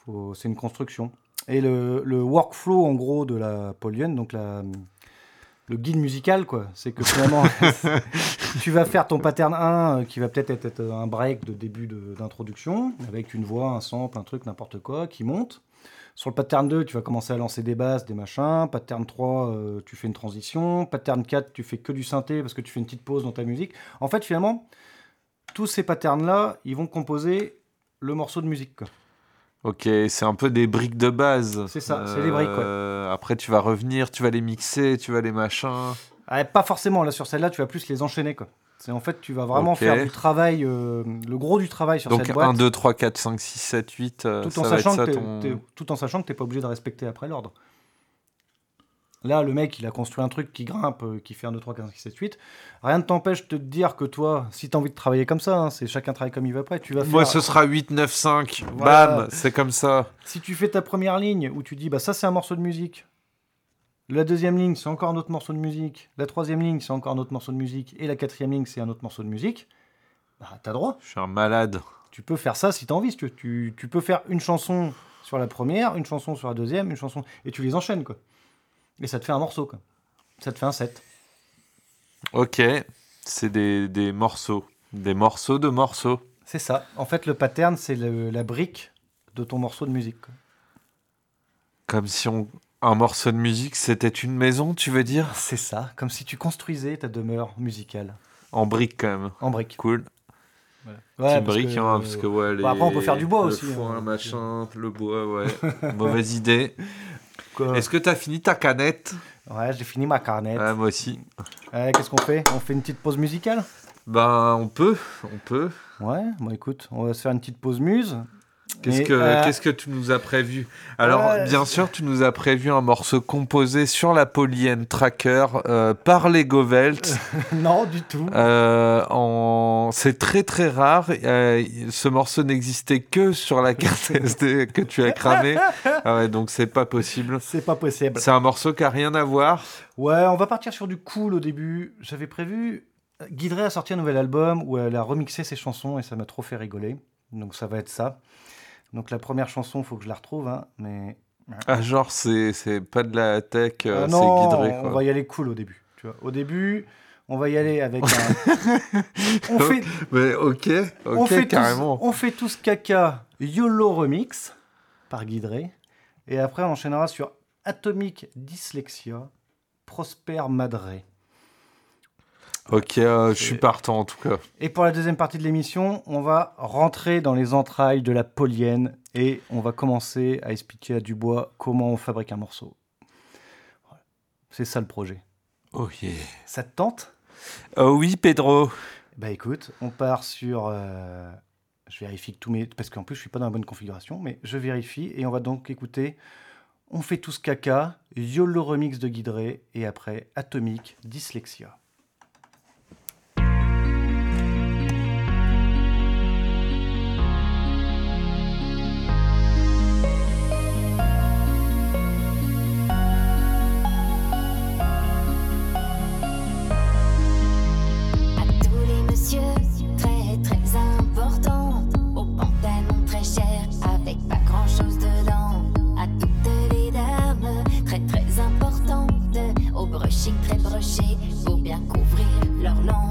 Faut- C'est une construction. Et le, le workflow, en gros, de la Polienne, donc la, le guide musical, quoi, c'est que finalement, tu vas faire ton pattern 1, euh, qui va peut-être être, un break de début d'introduction, avec une voix, un sample, un truc, n'importe quoi, qui monte. Sur le pattern 2, tu vas commencer à lancer des basses, des machins. Pattern 3, euh, tu fais une transition. Pattern 4, tu fais que du synthé parce que tu fais une petite pause dans ta musique. En fait, finalement, tous ces patterns-là, ils vont composer le morceau de musique. quoi. Ok, c'est un peu des briques de base. C'est ça, c'est des briques, ouais. Euh, Après, tu vas revenir, tu vas les mixer, tu vas les machins. Ah, pas forcément, là sur celle-là, tu vas plus les enchaîner. Quoi. C'est en fait, tu vas vraiment Ok. faire du travail, euh, le gros du travail sur Donc cette boîte. 1, 2, 3, 4, 5, 6, 7, 8. euh, tout ça en, va être sachant ça que ton- tout en sachant que tu n'es pas obligé de respecter après l'ordre. Là, le mec, il a construit un truc qui grimpe, euh, qui fait 1, 2, 3, 4, 5, 6, 7, 8. Rien ne t'empêche de te dire que toi, si tu as envie de travailler comme ça, hein, c'est chacun travaille comme il va après, tu vas Moi, faire... ce sera 8, 9, 5. Voilà. Bam, c'est comme ça. Si tu fais ta première ligne où tu dis, bah ça c'est un morceau de musique. La deuxième ligne, c'est encore un autre morceau de musique. La troisième ligne, c'est encore un autre morceau de musique. Et la quatrième ligne, c'est un autre morceau de musique. Bah, t'as droit. Je suis un malade. Tu peux faire ça si t'as envie. si tu, veux. tu, tu peux faire une chanson sur la première, une chanson sur la deuxième, une chanson. Et tu les enchaînes, quoi. Et ça te fait un morceau, quoi. Ça te fait un set. Ok, c'est des, des morceaux. Des morceaux de morceaux. C'est ça. En fait, le pattern, c'est la brique de ton morceau de musique. quoi. Comme si on... un morceau de musique, c'était une maison, tu veux dire? C'est ça. Comme si tu construisais ta demeure musicale En brique, quand même. en brique. Cool. Ouais, Petite parce brique, que- hein, parce que ouais, les... Bon, après, on peut faire du bois le aussi, foin, hein. machin, le bois, ouais. Mauvaise idée. Est-ce que t'as fini ta canette? Ouais, j'ai fini ma carnette. Ouais, Moi aussi. Ouais, Qu'est-ce qu'on fait? On fait une petite pause musicale? Ben, on peut, on peut. Ouais, bon écoute, on va se faire une petite pause muse. Qu'est-ce Et, que, euh, qu'est-ce que tu nous as prévu? Alors, Ouais. bien sûr, tu nous as prévu un morceau composé sur la Polyenne Tracker euh, par les Govelt. non, du tout. Euh, en... C'est très très rare. Euh, ce morceau n'existait que sur la carte SD que tu as cramée. Ah ouais, donc c'est pas possible. C'est pas possible. C'est un morceau qui a rien à voir. Ouais, on va partir sur du cool au début. J'avais prévu. Guidré a sorti un nouvel album où elle a remixé ses chansons et ça m'a trop fait rigoler. Donc ça va être ça. Donc la première chanson, faut que je la retrouve, hein, mais. Ah, genre, c'est, c'est pas de la tech, euh, Ah c'est non, guidré. on va y aller cool au début. Tu vois. Au début, on va y aller avec un. on fait, Mais ok, ok, on fait carrément. Tous, on fait tous caca YOLO Remix par Guidré. Et après, on enchaînera sur Atomic Dyslexia, Prosper Madré. Ok, euh, je suis partant en tout cas. Et pour la deuxième partie de l'émission, on va rentrer dans les entrailles de la polienne et on va commencer à expliquer à Dubois comment on fabrique un morceau. Voilà. C'est ça le projet. Oh yeah. Ça te tente? Oh oui, Pedro. Bah écoute, on part sur. euh, je vérifie que tous mes. Parce qu'en plus, je suis pas dans la bonne configuration, mais je vérifie et on va donc écouter. On fait tous caca, YOLO remix de Guidré et après Atomic Dyslexia. Brochés, pour bien couvrir leurs langues.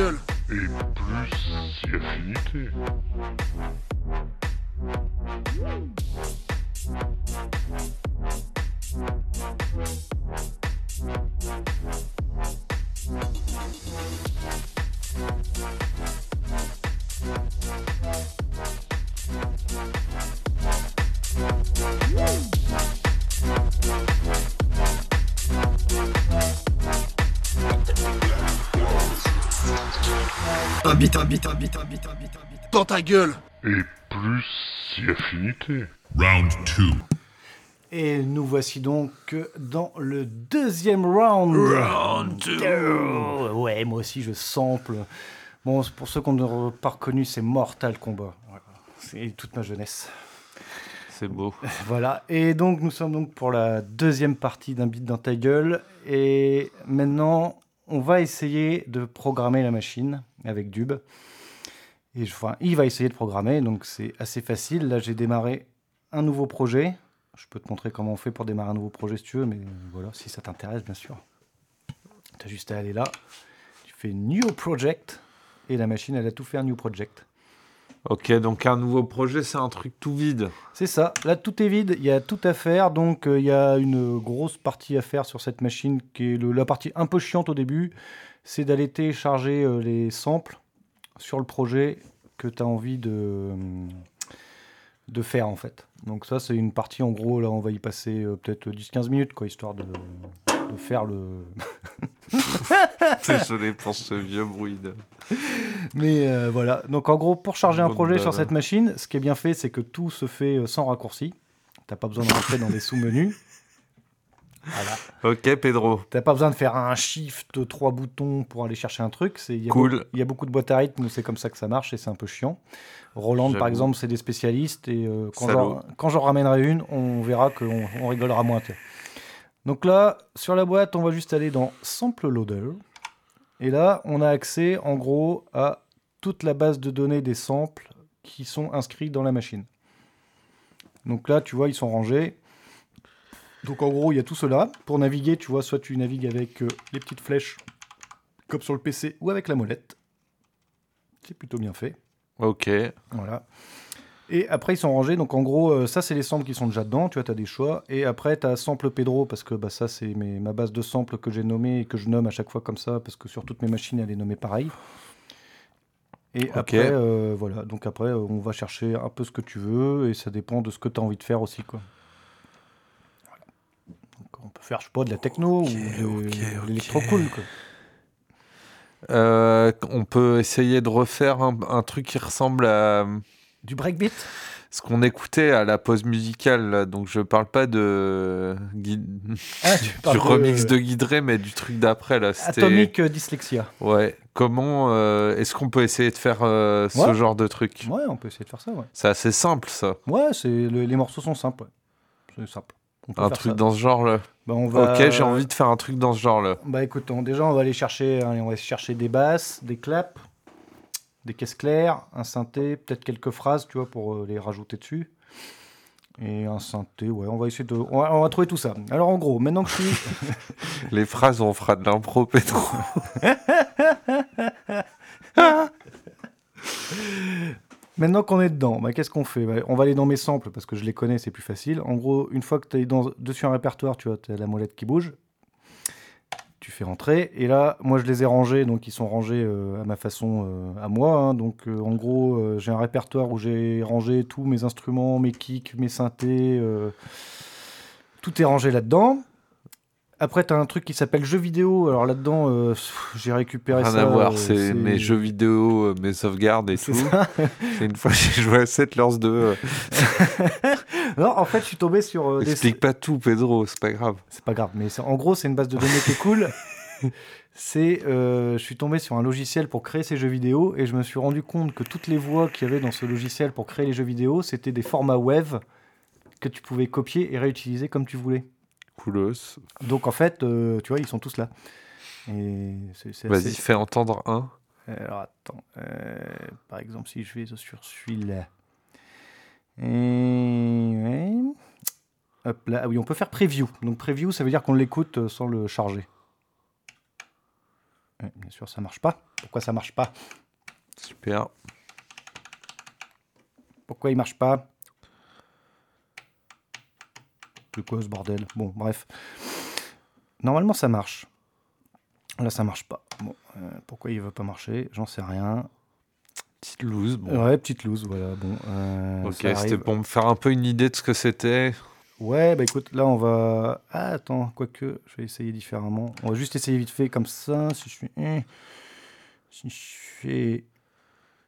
Habite, Dans ta gueule Et plus si affinité. Round 2. Et nous voici donc dans le deuxième round. Round two. Oh, Ouais, moi aussi je sample. Bon, pour ceux qu'on n'aura pas reconnu, c'est Mortal Kombat. C'est toute ma jeunesse. C'est beau. Voilà. Et donc nous sommes donc pour la deuxième partie d'un beat dans ta gueule. Et maintenant, on va essayer de programmer la machine avec Dub. Et je- enfin, il va essayer de programmer, donc c'est assez facile. Là, j'ai démarré un nouveau projet. Je peux te montrer comment on fait pour démarrer un nouveau projet si tu veux, mais voilà, si ça t'intéresse, bien sûr. Tu as juste à aller là. Tu fais New Project. Et la machine, elle a tout fait un New Project. Ok, donc un nouveau projet, c'est un truc tout vide. C'est ça, là tout est vide, il y a tout à faire, donc euh, il y a une grosse partie à faire sur cette machine qui est le- la partie un peu chiante au début, c'est d'aller télécharger euh, les samples sur le projet que tu as envie de, de faire en fait. Donc ça c'est une partie en gros, là on va y passer euh, peut-être 10-15 minutes quoi, histoire de, de faire le... Désolé pour ce vieux bruit. de- Mais euh, voilà, donc en gros pour charger un projet sur cette machine, ce qui est bien fait c'est que tout se fait sans raccourci, t'as pas besoin de rentrer dans des sous-menus. Voilà. Ok, Pedro. T'as pas besoin de faire un shift, trois boutons pour aller chercher un truc. C'est, il y a Cool. beaucoup- Il y a beaucoup de boîtes à rythme où c'est comme ça que ça marche et c'est un peu chiant. Roland, par exemple, c'est des spécialistes et euh, quand, j'en, ramènerai une, on verra qu'on on rigolera moins. Donc là, sur la boîte, on va juste aller dans Sample Loader. Et là, on a accès en gros à toute la base de données des samples qui sont inscrits dans la machine. Donc là, tu vois, ils sont rangés. Donc en gros, il y a tout cela. Pour naviguer, tu vois, soit tu navigues avec euh, les petites flèches, comme sur le PC, ou avec la molette. C'est plutôt bien fait. Ok. Voilà. Et après, ils sont rangés. Donc en gros, euh, ça, c'est les samples qui sont déjà dedans. Tu vois, tu as des choix. Et après, tu as sample Pedro, parce que bah, ça, c'est mes- ma base de samples que j'ai nommée et que je nomme à chaque fois comme ça, parce que sur toutes mes machines, elle est nommée pareil. Et après, euh, voilà. Donc après, on va chercher un peu ce que tu veux, et ça dépend de ce que tu as envie de faire aussi, quoi. On peut faire, je sais pas, de la techno ou de, ok, de ok. l'électro-cool, quoi. Euh, on peut essayer de refaire un, un truc qui ressemble à Du breakbeat? ce qu'on écoutait à la pause musicale. là. Donc je parle pas de Ah, du parles de- remix de Guidré, mais du truc d'après là. Atomic euh, Dyslexia. ouais. Comment euh, est-ce qu'on peut essayer de faire euh, ce genre de truc? Ouais, on peut essayer de faire ça, ouais. C'est assez simple ça. Ouais, les morceaux sont simples. ouais. C'est simple. Un truc ça. dans ce genre là. Bah, on va... Ok, j'ai envie de faire un truc dans ce genre là. Bah écoute, on- déjà on va aller chercher, allez, on va chercher des basses, des claps, des caisses claires, un synthé, peut-être quelques phrases, tu vois, pour euh, les rajouter dessus. Et un synthé, ouais, on va essayer de, on va, on va trouver tout ça. Alors en gros, maintenant que je suis, Les phrases, on fera de l'impro, Pedro. Maintenant qu'on est dedans, bah, qu'est-ce qu'on fait? Bah, On va aller dans mes samples parce que je les connais, c'est plus facile. En gros, une fois que tu es dans, dessus un répertoire, tu vois, as la molette qui bouge. Tu fais rentrer. Et là, moi, je les ai rangés, donc ils sont rangés euh, à ma façon, euh, à moi. hein. donc, euh, en gros, j'ai un répertoire où j'ai rangé tous mes instruments, mes kicks, mes synthés. tout est rangé là-dedans. Après, tu as un truc qui s'appelle jeux vidéo. Alors là-dedans, euh, j'ai récupéré Rien ça. à voir, euh, c'est mes jeux vidéo, euh, mes sauvegardes et C'est tout. ça. C'est une fois j'ai joué à Settlers 2. euh, Non, en fait, je suis tombé sur euh, des, Explique pas tout, Pedro, c'est pas grave. C'est pas grave, mais en gros, c'est une base de données qui est cool. C'est, je suis tombé sur un logiciel pour créer ces jeux vidéo et je me suis rendu compte que toutes les voix qu'il y avait dans ce logiciel pour créer les jeux vidéo, c'était des formats web que tu pouvais copier et réutiliser comme tu voulais. Coolos. Donc en fait, euh, tu vois, ils sont tous là. Vas-y, fais entendre un. Alors attends, euh, par exemple, si je vais sur celui-là. Et... ouais. Hop là, ah oui, on peut faire preview. Donc preview, ça veut dire qu'on l'écoute euh, sans le charger. Ouais, bien sûr, ça marche pas. Pourquoi ça marche pas? Super. Pourquoi il marche pas? Quoi ce bordel Bon, bref. Normalement, ça marche. Là, ça marche pas. Bon, euh, pourquoi il veut pas marcher? J'en sais rien. Petite loose. Bon. Ouais, petite loose, voilà. Bon, euh, ok, c'était pour me faire un peu une idée de ce que c'était. Ouais, bah écoute, là on va. Ah, attends, quoique, je vais essayer différemment. On va juste essayer vite fait comme ça. Si je fais. hein, Si je fais.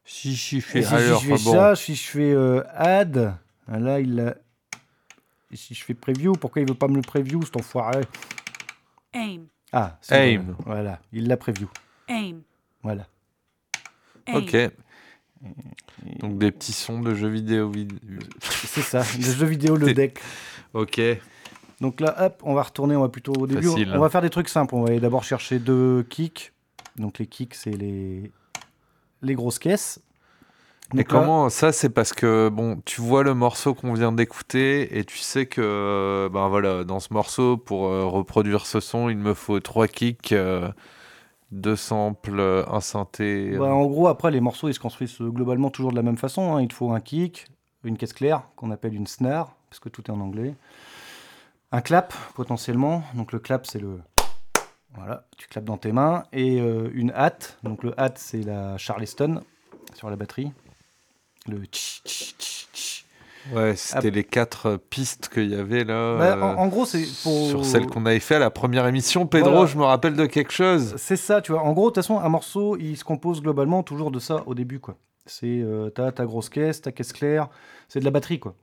Si, Et fais si, je fais ça, si je fais euh, add, là il a. Et si je fais preview, pourquoi il veut pas me le preview, cet enfoiré Aim. Ah, c'est Aim. bon. Voilà, il l'a preview. Aim. Voilà. Aim. Ok. Donc des petits sons de jeux vidéo. vid- C'est ça, le jeu vidéo, le deck. Ok. Donc là, hop, on va retourner, on va plutôt au début. Facile. On va faire des trucs simples. On va aller d'abord chercher deux kicks. Donc les kicks, c'est les... les grosses caisses. Et Donc là- comment ça c'est parce que bon tu vois le morceau qu'on vient d'écouter et tu sais que ben voilà dans ce morceau pour euh, reproduire ce son il me faut trois kicks euh, deux samples un synthé Bah, en gros, après, les morceaux, ils se construisent euh, globalement toujours de la même façon. hein. Il te faut un kick, une caisse claire, qu'on appelle une snare, parce que tout est en anglais. Un clap, potentiellement. Donc le clap, c'est le... Voilà, tu clapes dans tes mains. Et euh, une hat. Donc le hat, c'est la Charleston sur la batterie. Le tch, tch, tch, tch. ouais c'était les quatre euh, pistes qu'il y avait là Bah, euh, en, en gros, c'est pour... sur celle qu'on avait fait à la première émission Pedro Voilà. je me rappelle de quelque chose C'est ça, tu vois. En gros, de toute façon, un morceau, il se compose globalement toujours de ça au début, quoi. C'est euh, ta grosse caisse, ta caisse claire, c'est de la batterie, quoi.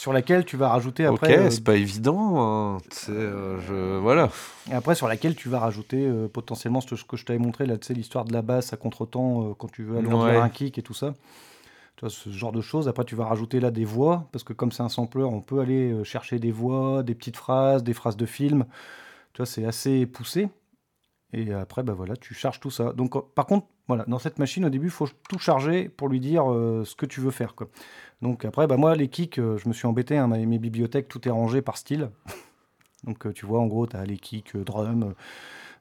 Sur laquelle tu vas rajouter après, ok euh, c'est pas évident hein. Euh, je voilà et après sur laquelle tu vas rajouter euh, potentiellement ce que je t'avais montré là, tu sais, l'histoire de la basse à contre-temps quand tu veux alourdir Ouais. un kick et tout ça. Tu vois, ce genre de choses. Après, tu vas rajouter là des voix, parce que comme c'est un sampler, on peut aller chercher des voix, des petites phrases, des phrases de film. Tu vois, c'est assez poussé. Et après, bah voilà, tu charges tout ça. Donc, euh, par contre, voilà, dans cette machine, au début, il faut tout charger pour lui dire euh, ce que tu veux faire. Quoi. Donc après, bah moi, les kicks, euh, je me suis embêté. hein, mes, bibliothèques, tout est rangé par style. Donc, tu vois, en gros, tu as les kicks drum, euh,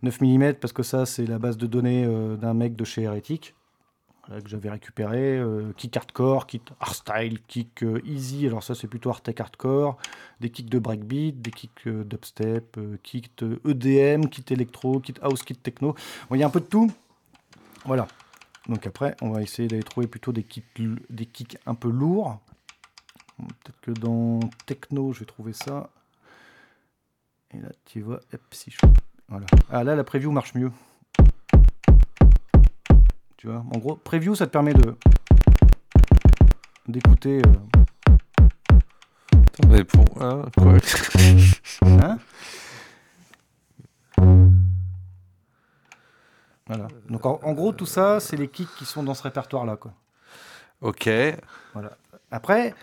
9 mm, parce que ça, c'est la base de données d'un mec de chez Heretic que j'avais récupéré. euh, kick hardcore, kick hardstyle, kick euh, easy. Alors ça, c'est plutôt hard tech hardcore. Des kicks de breakbeat, des kicks euh, dubstep, euh, kicks de EDM, kit électro, kit house, kit techno. Bon, Il y a un peu de tout. Voilà. Donc après, on va essayer d'aller trouver plutôt des kicks, des kicks un peu lourds. Peut-être que dans techno, je vais trouver ça. Et là, tu vois, hop, si je... Voilà. Ah là, la preview marche mieux. Tu vois, en gros, preview, ça te permet de d'écouter. euh, mais pour hein, quoi Hein Voilà. Donc en, en gros, tout ça, c'est les kicks qui sont dans ce répertoire-là. quoi. ok Voilà. Après,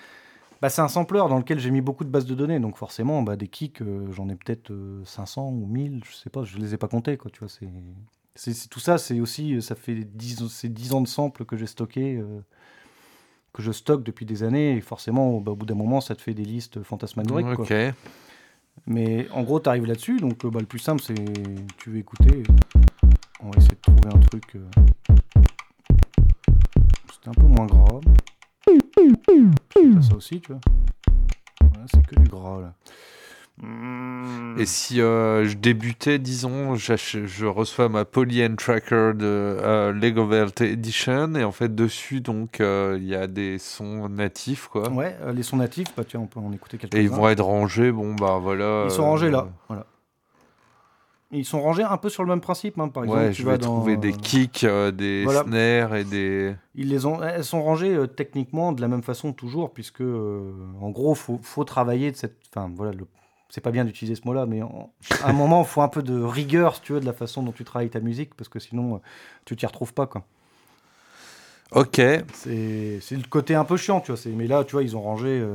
bah, c'est un sampler dans lequel j'ai mis beaucoup de bases de données. Donc forcément, bah, des kicks, euh, j'en ai peut-être euh, 500 ou 1000, je sais pas, je les ai pas comptés. Quoi, tu vois, c'est, c'est, tout ça, c'est aussi, ça fait 10, c'est 10 ans de samples que j'ai stocké. euh, que je stocke depuis des années, et forcément, bah, au bout d'un moment, ça te fait des listes fantasmagoriques. quoi. ok Mais en gros, tu arrives là-dessus. Donc, euh, bah, le plus simple, c'est tu veux écouter. On va essayer de trouver un truc. euh, C'était un peu moins gras. Ça aussi, tu vois. Voilà, c'est que du gras là. Et si euh, je débutais, disons, je reçois ma Poly and Tracker de euh, Lego Vault Edition et en fait dessus donc euh, il y a des sons natifs quoi. Ouais, les sons natifs, bah tiens, on peut en écouter quelques-uns. Et ils vont être rangés, bon bah voilà. Ils sont rangés là. Voilà. Ils sont rangés un peu sur le même principe, hein, par exemple. Ouais, tu je vas vais dans, trouver des kicks, euh, des voilà. snares et des. Ils les ont, elles sont rangées euh, techniquement de la même façon toujours, puisque euh, en gros, faut, faut travailler de cette. Enfin, voilà, le- c'est pas bien d'utiliser ce mot-là, mais en- à un moment, il faut un peu de rigueur, si tu veux, de la façon dont tu travailles ta musique, parce que sinon, euh, tu t'y retrouves pas, quoi. Ok. C'est le côté un peu chiant, tu vois. Mais là, tu vois, ils ont rangé. euh,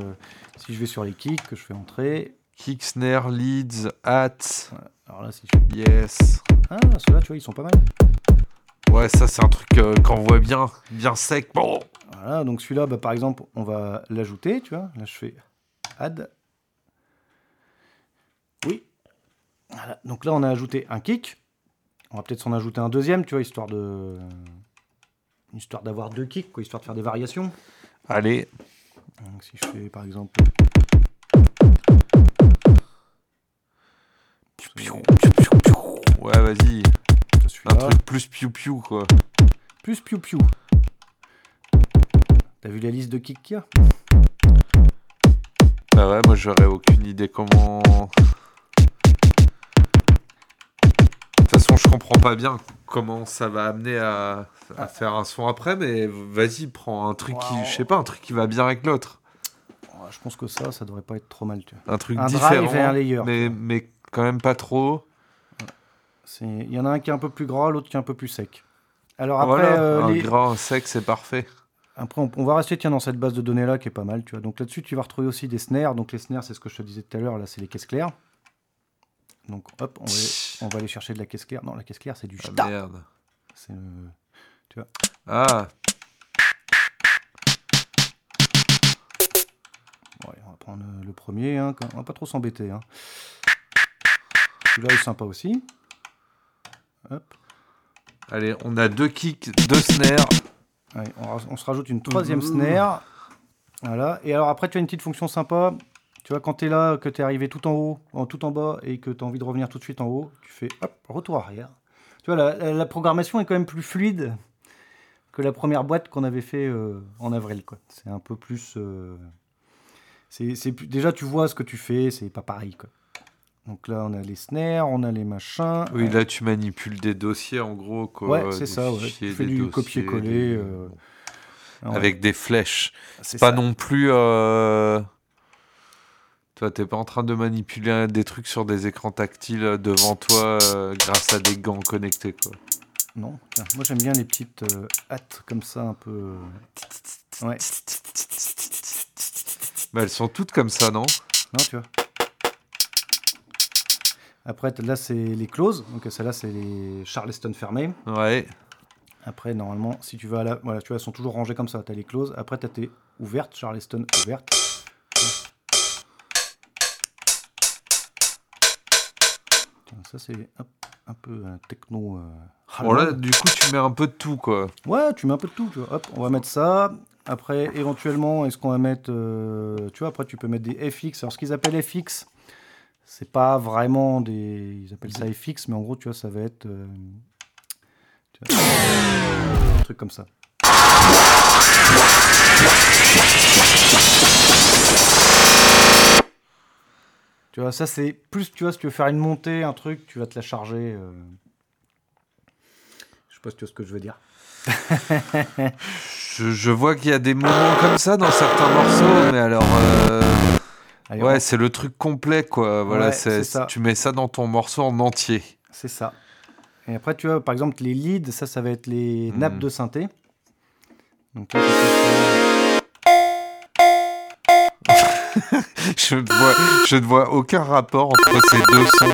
si je vais sur les kicks, que je fais entrer. Kick, snare, leads, hats, Alors là, si je... yes. Ah, ceux-là, tu vois, ils sont pas mal. Ouais, ça c'est un truc euh, qu'on voit bien, bien sec. Bon. Voilà, donc celui-là, bah, par exemple, on va l'ajouter, tu vois. Là, je fais add. Oui. Voilà, donc là, on a ajouté un kick. On va peut-être s'en ajouter un deuxième, tu vois, histoire de. Histoire d'avoir deux kicks, quoi, histoire de faire des variations. Allez. Donc si je fais, par exemple. Ouais, vas-y. Un truc plus piou-piou quoi. plus piou piou. T'as vu la liste de kicks qu'il y a? Bah ouais, moi j'aurais aucune idée comment. Façon, je comprends pas bien comment ça va amener à, à faire un son après, mais vas-y, prends un truc qui, je sais pas, un truc qui va bien avec l'autre. Je pense que ça, ça devrait pas être trop mal. Tu vois. Un truc Un différent, et un layer. mais, mais quand même pas trop. Il y en a un qui est un peu plus gras, l'autre qui est un peu plus sec. Alors après, voilà, euh, un les- gras sec, c'est parfait. après on, on va rester tiens, dans cette base de données là qui est pas mal. Tu vois. Donc là-dessus, tu vas retrouver aussi des snares. Donc les snares, c'est ce que je te disais tout à l'heure. Là, c'est les caisses claires. Donc hop, on va, on va aller chercher de la caisse claire. Non, la caisse claire, c'est du Ah, merde. C'est, euh, Ah, Ouais, on va prendre euh, le premier, hein, on va pas trop s'embêter. Hein. Celui-là est sympa aussi. Hop. allez, on a deux kicks, deux snares. Allez, on, ra- on se rajoute une troisième snare. Voilà. Et alors après, tu as une petite fonction sympa. Tu vois, quand tu es là, que tu es arrivé tout en haut, en, tout en bas, et que tu as envie de revenir tout de suite en haut, tu fais hop, retour arrière. Tu vois, la, la- la programmation est quand même plus fluide que la première boîte qu'on avait fait euh, en avril. C'est un peu plus... euh, c'est, déjà, tu vois ce que tu fais, c'est pas pareil. Quoi. Donc là, on a les snares, on a les machins. Oui, là, tu manipules des dossiers, en gros. Quoi, Ouais, c'est ça, ouais. Tu fais du copier-coller, des- euh, Ouais. Avec des flèches. C'est Pas ça. non plus... Toi, t'es pas en train de manipuler des trucs sur des écrans tactiles devant toi euh, grâce à des gants connectés, quoi. Non, tiens, moi j'aime bien les petites euh, hâtes comme ça, un peu. euh, Ouais, Bah, elles sont toutes comme ça, non? Non, tu vois. Après, là c'est les closes, donc celles-là c'est les Charleston fermées. Ouais. Après, normalement, si tu vas à la. Voilà, tu vois, elles sont toujours rangées comme ça. Tu as les closes. Après, tu as tes ouvertes, Charleston ouvertes. Ça c'est un peu un techno. euh, Bon, là, du coup, tu mets un peu de tout, quoi. Ouais, tu mets un peu de tout. Tu vois. Hop, on va mettre ça. Après, éventuellement, est-ce qu'on va mettre. euh, tu vois, après, tu peux mettre des FX. Alors, ce qu'ils appellent FX, c'est pas vraiment des. Ils appellent ça FX, mais en gros, tu vois, ça va être. euh, tu vois, un truc comme ça. Tu vois, ça, c'est plus, tu vois, si tu veux faire une montée, un truc, tu vas te la charger. euh. Je sais pas si tu vois ce que je veux dire. Je, je vois qu'il y a des moments comme ça dans certains morceaux, mais alors... euh, Allez, Ouais, on- c'est le truc complet, quoi. Voilà, Ouais, c'est, c'est ça. tu mets ça dans ton morceau en entier. C'est ça. Et après, tu vois, par exemple, les leads, ça, ça va être les nappes de synthé. Donc là, c'est Je ne vois, je ne vois aucun rapport entre ces deux sons.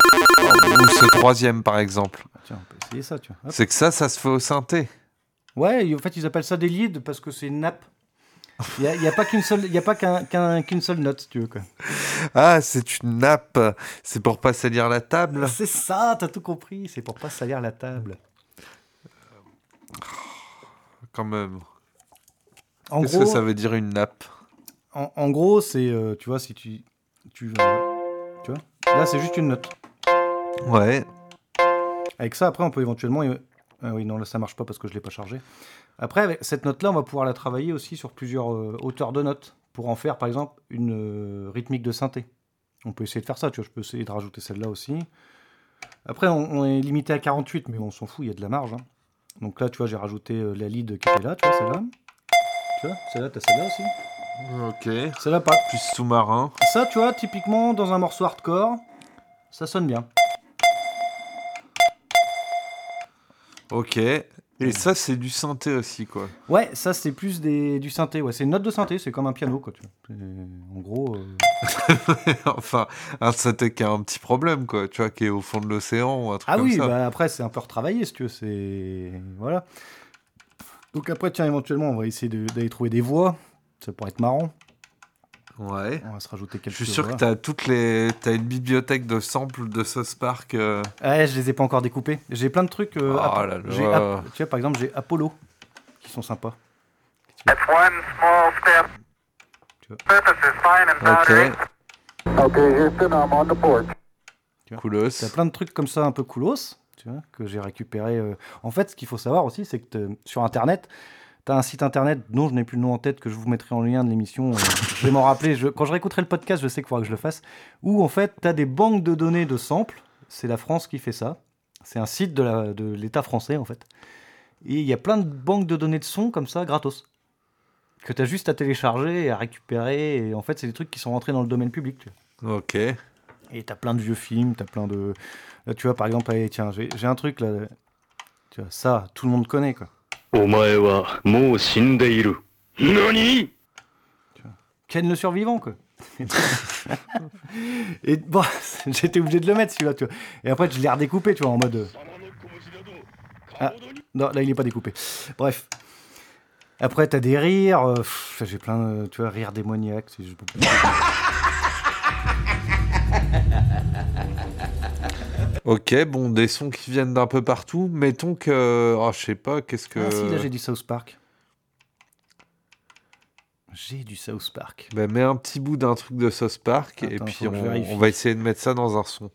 Ou ce troisième, par exemple. plus- Tiens, on peut essayer ça, tu vois. C'est que ça, ça se fait au synthé. Ouais, en fait, ils appellent ça des leads parce que c'est une nappe. Il n'y a, pas qu'une seule, il a pas qu'un- qu'un- qu'une seule note, si tu veux. Quoi. Ah, c'est une nappe. C'est pour pas salir la table. C'est ça, t'as tout compris. C'est pour pas salir la table. Quand même. En Qu'est-ce gros, que ça veut dire une nappe? En, en gros, c'est, euh, tu vois, si tu, tu, tu vois, là, c'est juste une note. Ouais. Avec ça, après, on peut éventuellement. Ah oui, non, là, ça marche pas parce que je l'ai pas chargé. Après, avec cette note-là, on va pouvoir la travailler aussi sur plusieurs euh, hauteurs de notes pour en faire, par exemple, une euh, rythmique de synthé. On peut essayer de faire ça, tu vois. Je peux essayer de rajouter celle-là aussi. Après, on, on est limité à 48, mais on s'en fout, il y a de la marge. hein. Donc là, tu vois, j'ai rajouté euh, la lead qui était là, tu vois, celle-là. Tu vois, celle-là, t'as celle-là aussi. Ok. Celle-là, pas. Plus sous-marin. Ça, tu vois, typiquement, dans un morceau hardcore, ça sonne bien. Ok. Et ça, c'est du synthé aussi, quoi. Ouais, ça c'est plus des, du synthé. Ouais, c'est une note de synthé, c'est comme un piano, quoi. Tu vois. C'est- En gros, euh, enfin, un synthé qui a un petit problème, quoi. Tu vois, qui est au fond de l'océan ou un truc ah comme oui, ça. bah, après c'est un peu retravaillé, si tu veux. C'est voilà. Donc après, tiens, éventuellement, on va essayer d'aller trouver des voix. Ça pourrait être marrant. Ouais. On va se rajouter quelques. Je suis sûr que t'as toutes les, t'as une bibliothèque de samples de South Park. euh, Ouais, je les ai pas encore découpés. J'ai plein de trucs. euh, Oh là là. Tu vois, par exemple, j'ai Apollo qui sont sympas. That's one small step. Tu vois. Ok. Okay, Houston, I'm on the porch. Coolos. T'as plein de trucs comme ça un peu coolos, tu vois, que j'ai récupéré. euh. En fait, ce qu'il faut savoir aussi, c'est que t'es- sur Internet, tu as un site Internet dont je n'ai plus le nom en tête, que je vous mettrai en lien de l'émission. euh, je vais m'en rappeler. Je- quand je réécouterai le podcast, je sais qu'il faudra que je le fasse. Où en fait, tu as des banques de données de samples. C'est la France qui fait ça. C'est un site de l'État français, en fait. Et il y a plein de banques de données de sons comme ça, gratos. que tu as juste à télécharger et à récupérer. Et en fait, c'est des trucs qui sont rentrés dans le domaine public. tu vois. Ok. Et tu as plein de vieux films, tu as plein de. Là, tu vois, par exemple, allez, tiens, j'ai un truc là. Tu vois, ça, tout le monde connaît, quoi. お前はもう死んでいる。何 Ken le survivant, quoi. et bon, j'étais obligé de le mettre celui-là, tu vois. Et après, je l'ai redécoupé, tu vois, en mode. euh, Ah, non, là, il est pas découpé. Bref. Après, t'as des rires. euh, pff, J'ai plein de. Tu vois, rires démoniaques. Ok, bon, des sons qui viennent d'un peu partout. Mettons que. Oh, je sais pas, qu'est-ce que. Ah, si, là, j'ai du South Park. J'ai du South Park. Bah, mets un petit bout d'un truc de Sauce Park et puis on, va essayer de mettre ça dans un son.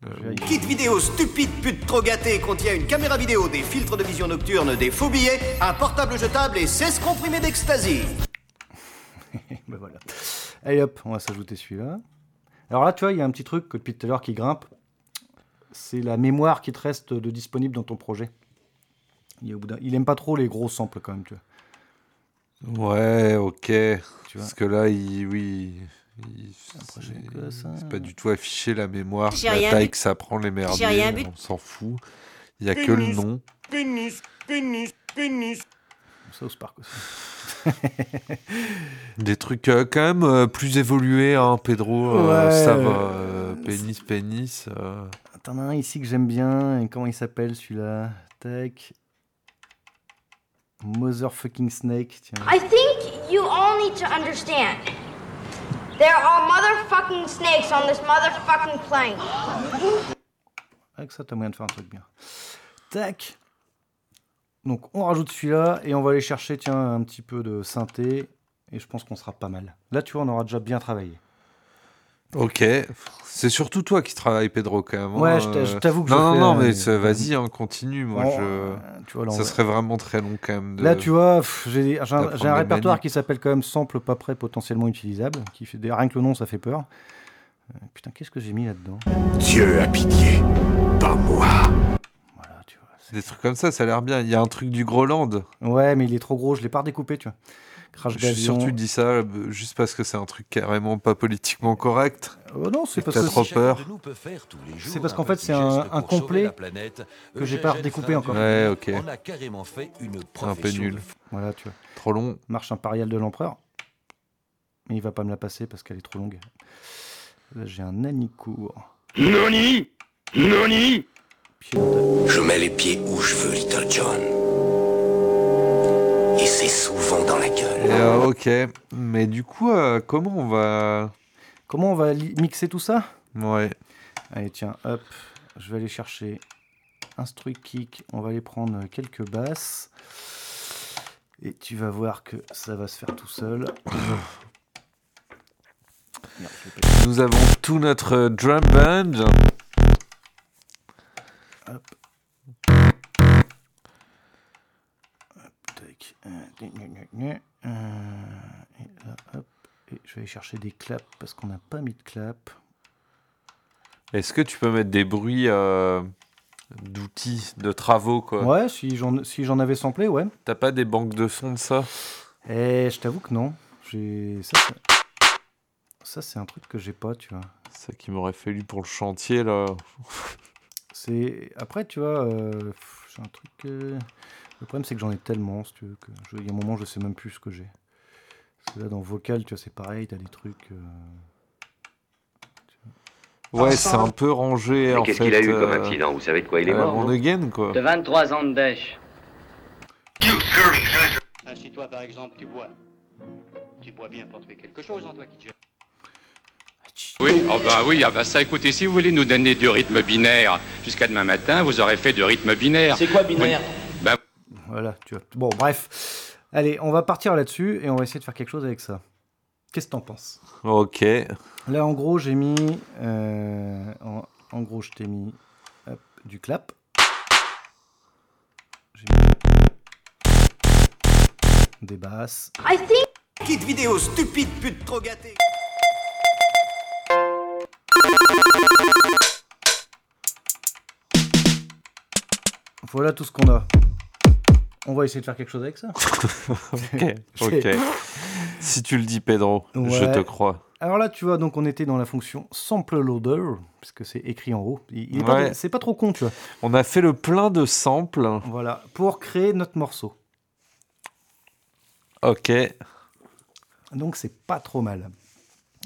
Vérifie. Kit vidéo stupide pute trop gâtée contient une caméra vidéo, des filtres de vision nocturne, des faux billets, un portable jetable et 16 comprimés d'ecstasy. Ben voilà. Allez hop, on va s'ajouter celui-là. Alors là, tu vois, il y a un petit truc que depuis tout à l'heure qui grimpe. C'est la mémoire qui te reste de disponible dans ton projet. Il, est au bout d'un- il aime pas trop les gros samples quand même, tu vois. Ouais, ok. Tu vois. Parce que là, il, oui, j'ai c'est ça. pas du tout affiché la mémoire, J'ai la rien taille vu. que ça prend les merdiers, J'ai rien vu. on s'en fout. Il y a que le nom. pénis, pénis, pénis. South Park aussi. Des trucs euh, quand même euh, plus évolués, hein, Pedro. euh, Ouais. ça va. euh, pénis, pénis. T'en as un ici que j'aime bien. Et comment il s'appelle celui-là? Tac. Motherfucking Snake. Tiens. I think you all need to understand. There are motherfucking snakes on this motherfucking plane. Avec ça, t'as moyen de faire un truc bien. Tac. Donc, on rajoute celui-là et on va aller chercher, tiens, un petit peu de synthé. Et je pense qu'on sera pas mal. Là, tu vois, on aura déjà bien travaillé. Ok. C'est surtout toi qui travailles, Pedro, quand même. Ouais, hein, je t'a- je euh. t'avoue que Non, je non, fais, non, euh, mais c'est- vas-y, hein, continue. Moi, Bon, je. euh, tu vois, là, Ça serait vraiment très long, quand même. De... Là, tu vois, j'ai un, répertoire qui s'appelle quand même sample pas prêt potentiellement utilisable. Qui fait des... Rien que le nom, ça fait peur. Euh, putain, qu'est-ce que j'ai mis là-dedans? Dieu a pitié, pas moi. Voilà, tu vois. c'est- Des trucs comme ça, ça a l'air bien. Il y a un truc du Groland. Ouais, mais il est trop gros, je l'ai pas redécoupé, tu vois. Crash Je suis sûr d'avion. que tu dis ça euh, juste parce que c'est un truc carrément pas politiquement correct. Euh, non, c'est parce T'as que trop peur. C'est parce qu'en fait, c'est un- un complet que j'ai pas redécoupé encore. Ouais, ok. On a carrément fait une Un peu nul. de Voilà, tu vois. Trop long. Marche impériale de l'empereur. Mais il va pas me la passer parce qu'elle est trop longue. Là, j'ai un Anicourt. Dans ta- Je mets les pieds où je veux, Little John. Et c'est souvent dans la Et, gueule. euh, ok. Mais du coup, euh, comment on va. Comment on va mixer tout ça? Ouais. Allez, tiens, hop. Je vais aller chercher Instru Kick. On va aller prendre quelques basses. Et tu vas voir que ça va se faire tout seul. Merde, Nous avons tout notre drum band. Et là, hop. Et je vais aller chercher des claps parce qu'on n'a pas mis de clap. Est-ce que tu peux mettre des bruits euh, d'outils, de travaux, quoi? Ouais, si j'en si j'en avais samplé, ouais. T'as pas des banques de sons de ça? Et je t'avoue que non. J'ai ça. c'est- Ça, c'est un truc que j'ai pas, tu vois. Ça qui m'aurait fallu pour le chantier, là. C'est après, tu vois, euh, j'ai un truc. euh, Le problème, c'est que j'en ai tellement, si tu veux, que je- il y a un moment, je sais même plus ce que j'ai. Parce que là, dans vocal, tu vois, c'est pareil, t'as des trucs. euh, Ouais, c'est un peu rangé, en fait. Qu'est-ce qu'il a eu comme euh, accident Vous savez de quoi il est euh, mort on hein again, quoi. 23 ans de dèche. Si toi, par exemple, tu bois. Tu bois bien pour tuer quelque chose en toi qui Oui, oh bah oui, ah bah ça, écoutez, si vous voulez nous donner du rythme binaire jusqu'à demain matin, vous aurez fait du rythme binaire. C'est quoi binaire Voilà, tu vois. Bon, bref. Allez, on va partir là-dessus et on va essayer de faire quelque chose avec ça. Qu'est-ce que t'en penses? Ok. Là, en gros, j'ai mis. euh, en, en gros, je t'ai mis hop, du clap. J'ai mis des basses. I think Kit vidéo stupide pute trop gâtée. Voilà tout ce qu'on a. On va essayer de faire quelque chose avec ça. ok, Si tu le dis, Pedro, je te crois. Alors là, tu vois, donc on était dans la fonction sample loader, puisque c'est écrit en haut. Il, Ouais. c'est pas trop con, tu vois. On a fait le plein de samples. Voilà, pour créer notre morceau. Ok. Donc c'est pas trop mal.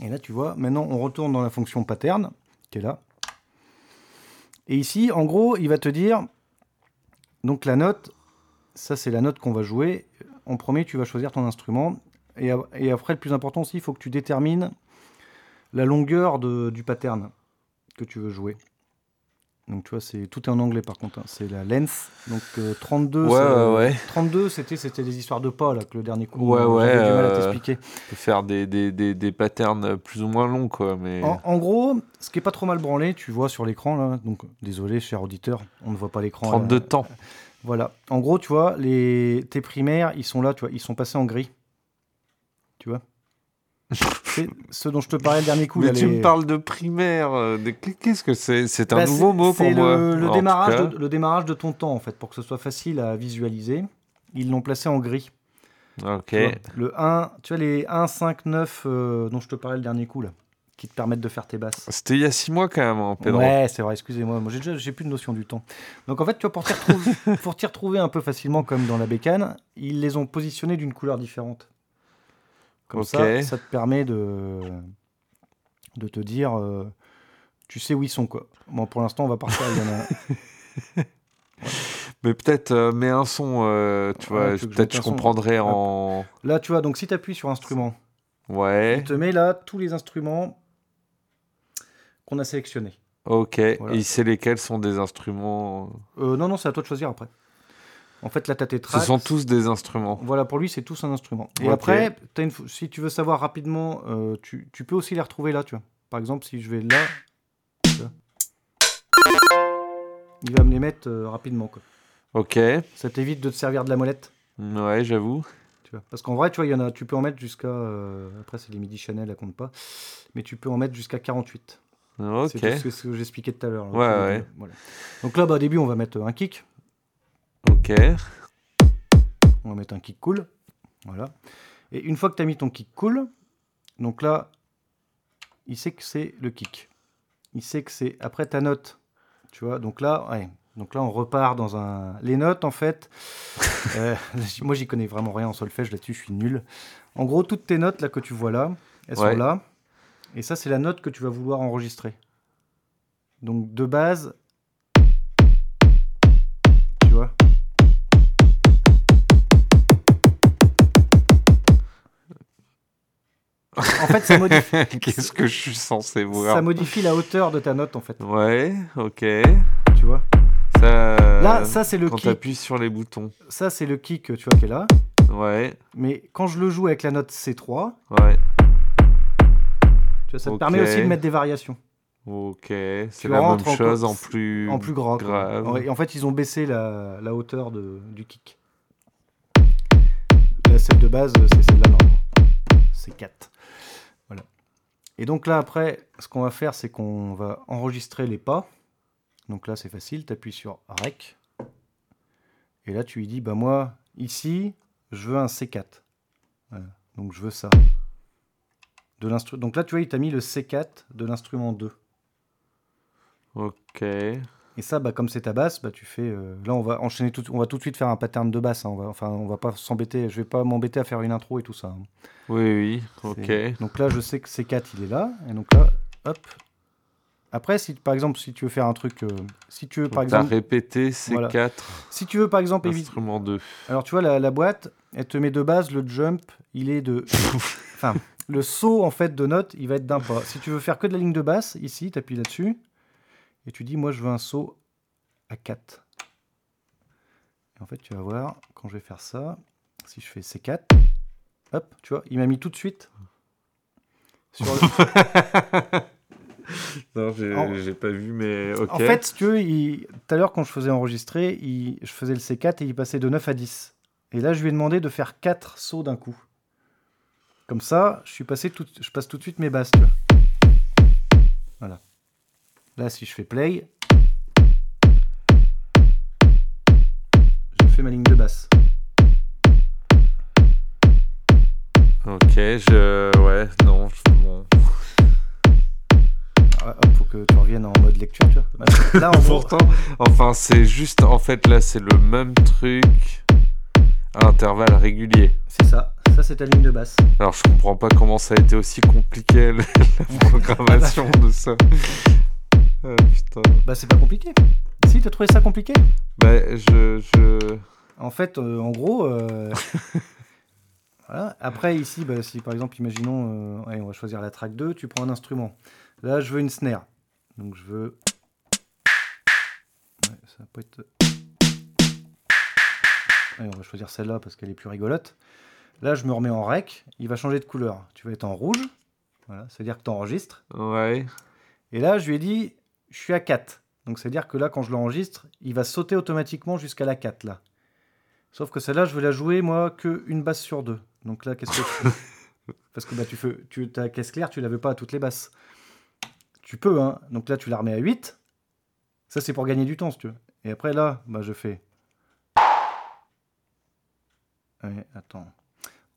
Et là, tu vois, maintenant on retourne dans la fonction pattern, qui est là. Et ici, en gros, il va te dire, donc la note, ça c'est la note qu'on va jouer. En premier, tu vas choisir ton instrument. Et, après, le plus important aussi, il faut que tu détermines la longueur de- du pattern que tu veux jouer. Donc tu vois, c'est tout est en anglais par contre. hein. C'est la length. Donc euh, 32, Ouais, c'est- ouais, ouais. 32, c'était c'était des histoires de pas là que le dernier coup. Ouais, euh, ouais. Du mal à euh, t'expliquer. peut faire des, des, des, des patterns plus ou moins longs, quoi. Mais... En, en gros, ce qui est pas trop mal branlé, tu vois sur l'écran là. Donc désolé, cher auditeur, on ne voit pas l'écran. 32 là. temps. Voilà. En gros, tu vois, les tes primaires, ils sont là, tu vois, ils sont passés en gris. Tu vois? c'est ce dont je te parlais le dernier coup. Mais là, tu les- me parles de primaire. euh, de- Qu'est-ce que c'est? C'est un Bah, nouveau mot pour c'est moi. Le, le démarrage de, le démarrage de ton temps, en fait, pour que ce soit facile à visualiser. Ils l'ont placé en gris. Ok. Tu vois, le 1, tu vois, les 1, 5, 9 euh, dont je te parlais le dernier coup, là, qui te permettent de faire tes basses. C'était il y a 6 mois quand même, hein, Pedro. Ouais, c'est vrai, excusez-moi. Moi, j'ai déjà j'ai plus de notion du temps. Donc, en fait, tu vois, pour t'y retrouver, pour t'y retrouver un peu facilement, comme dans la bécane, ils les ont positionnés d'une couleur différente. Comme Ok. ça, ça te permet de, de te dire, euh, tu sais où ils sont, quoi. Bon, pour l'instant, on va partir. Il y en a- Mais peut-être euh, mets un son, euh, tu vois, Ouais, peut-être je son comprendrais en. Là, tu vois, donc si tu appuies sur instrument, Ouais. il te met là tous les instruments qu'on a sélectionnés. Ok. Voilà. Et sait lesquels sont des instruments. Euh, non, non, c'est à toi de choisir après. En fait, là, tu as tes Ce sont tous des instruments. Voilà, pour lui, c'est tous un instrument. Et après, une si tu veux savoir rapidement, euh, tu, tu peux aussi les retrouver là, tu vois. Par exemple, si je vais là, il va me les mettre euh, rapidement. Quoi. Ok. Ça t'évite de te servir de la molette. Ouais, j'avoue. Parce qu'en vrai, tu vois, il y en a, tu peux en mettre jusqu'à. euh, après, c'est les MIDI Chanel, elle compte pas. Mais tu peux en mettre jusqu'à 48. Ok. C'est ce que, j'expliquais tout à l'heure. Ouais, ouais. voilà. Donc là, bah, au début, on va mettre un kick. Ok. On va mettre un kick cool. Voilà. Et une fois que tu as mis ton kick cool, donc là, il sait que c'est le kick. Il sait que c'est après ta note. Tu vois, donc là, ouais. Donc là, on repart dans un. Les notes, en fait, euh, moi, j'y connais vraiment rien en solfège là-dessus, je suis nul. En gros, toutes tes notes là que tu vois là, elles Ouais. sont là. Et ça, c'est la note que tu vas vouloir enregistrer. Donc de base, tu vois. En fait, ça modifie, Qu'est-ce que je suis censé voir ça modifie la hauteur de ta note, en fait. Ouais, ok. Tu vois Ça... Là, ça, c'est le Quand kick. tu appuies sur les boutons. Ça, c'est le kick, tu vois, qui est là. Ouais, Mais quand je le joue avec la note C3, ouais. Tu vois, ça te permet aussi de mettre des variations. Ok. C'est la même en chose en plus, En plus quoi. grave. En fait, ils ont baissé la, la hauteur de, du kick. La celle de base, c'est celle-là normalement. C'est 4. Voilà. Et donc là, après, ce qu'on va faire, c'est qu'on va enregistrer les pas. Donc là, c'est facile. Tu appuies sur Rec. Et là, tu lui dis, bah moi, ici, je veux un C4. Voilà. Donc je veux ça. De Donc là, tu vois, il t'a mis le C4 de l'instrument 2. Ok. Et ça, bah, comme c'est ta basse, bah, tu fais. euh, Là, on va enchaîner tout. On va tout de suite faire un pattern de basse. hein. On va, enfin, on va pas s'embêter. Je vais pas m'embêter à faire une intro et tout ça. hein. Oui, oui, ok. C'est- Donc là, je sais que C4, il est là. Et donc là, hop. Après, si par exemple, si tu veux faire un truc, euh, si tu veux par Donc, t'as exemple, répété ces Voilà. quatre si tu veux par exemple éviter. instruments 2. Alors tu vois la, la boîte, elle te met de base le jump, il est de, enfin le saut en fait de notes, il va être d'un pas. Si tu veux faire que de la ligne de basse, ici, tu appuies là-dessus et tu dis moi je veux un saut à 4. Et en fait tu vas voir quand je vais faire ça, si je fais C4, hop, tu vois, il m'a mis tout de suite sur le- Non, j'ai pas vu, mais ok. En fait, si tu veux, tout à l'heure, quand je faisais enregistrer, il- je faisais le C4 et il passait de 9 à 10. Et là, je lui ai demandé de faire 4 sauts d'un coup. Comme ça, je, suis passé tout, je passe tout de suite mes basses. Voilà. Là, si je fais play, je fais ma ligne de basse. Ok, je. Ouais, non, je... bon. Ah, faut que tu reviennes en mode lecture, tu vois. Là, en Pourtant, enfin, c'est juste. En fait, là, c'est le même truc à intervalles réguliers. C'est ça. Ça, c'est ta ligne de basse. Alors, je comprends pas comment ça a été aussi compliqué la la programmation de ça. Ah, putain. Bah, c'est pas compliqué. Si, t'as trouvé ça compliqué Bah, je. je... En fait, euh, en gros. euh, voilà. Après, ici, bah, si par exemple, imaginons, euh, allez, on va choisir la track 2, tu prends un instrument. Là, je veux une snare. Donc, je veux. Ouais, ça peut être. Allez, on va choisir celle-là parce qu'elle est plus rigolote. Là, je me remets en rec. Il va changer de couleur. Tu vas être en rouge. Voilà, c'est-à-dire que tu enregistres. Ouais. Et là, je lui ai dit, je suis à 4. Donc, c'est-à-dire que là, quand je l'enregistre, il va sauter automatiquement jusqu'à la 4, là. Sauf que celle-là, je veux la jouer, moi, que une basse sur deux. Donc là, qu'est-ce que je fais? Parce que bah, tu fais, tu, ta caisse claire, tu l'avais pas à toutes les basses. Tu peux, hein. Donc là, tu la remets à 8. Ça, c'est pour gagner du temps, si tu veux. Et après, là, bah, je fais... Ouais, attends.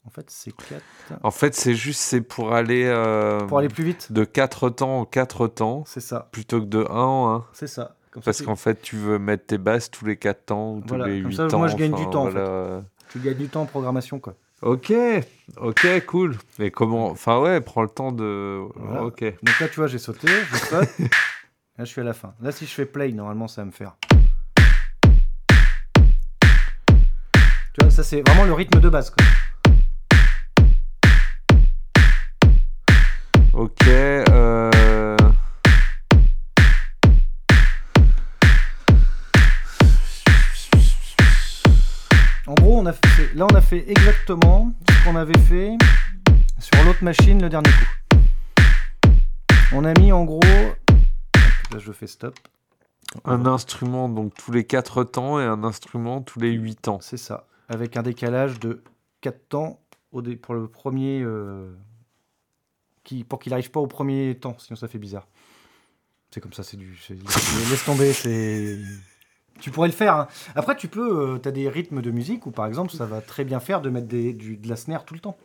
En fait, c'est 4... En fait, c'est juste c'est pour aller. euh, Pour aller plus vite. De 4 temps en 4 temps. C'est ça. Plutôt que de 1 en 1. C'est ça. Comme Parce qu'en fait, tu veux mettre tes basses tous les 4 temps ou tous Voilà, les comme 8 ça, temps. moi, je gagne enfin, du temps, en voilà. Tu gagnes du temps en programmation, quoi. Ok, ok, cool. Mais comment Enfin, ouais, prends le temps de. Voilà. Ok. Donc là, tu vois, j'ai sauté, je saute. là, je suis à la fin. Là, si je fais play, normalement, ça va me faire. Tu vois, ça, c'est vraiment le rythme de base. Quoi. Ok. Euh... En gros, on a fait, là, on a fait exactement ce qu'on avait fait sur l'autre machine le dernier coup. On a mis en gros. Là, je fais stop. Un instrument donc tous les 4 temps et un instrument tous les 8 temps. C'est ça. Avec un décalage de 4 temps au dé- pour le premier. euh, pour qu'il n'arrive pas au premier temps, sinon ça fait bizarre. C'est comme ça, c'est du. Laisse tomber, c'est. Tu pourrais le faire. hein. Après, tu peux. tu as des rythmes de musique où, par exemple, ça va très bien faire de mettre du- de la snare tout le temps.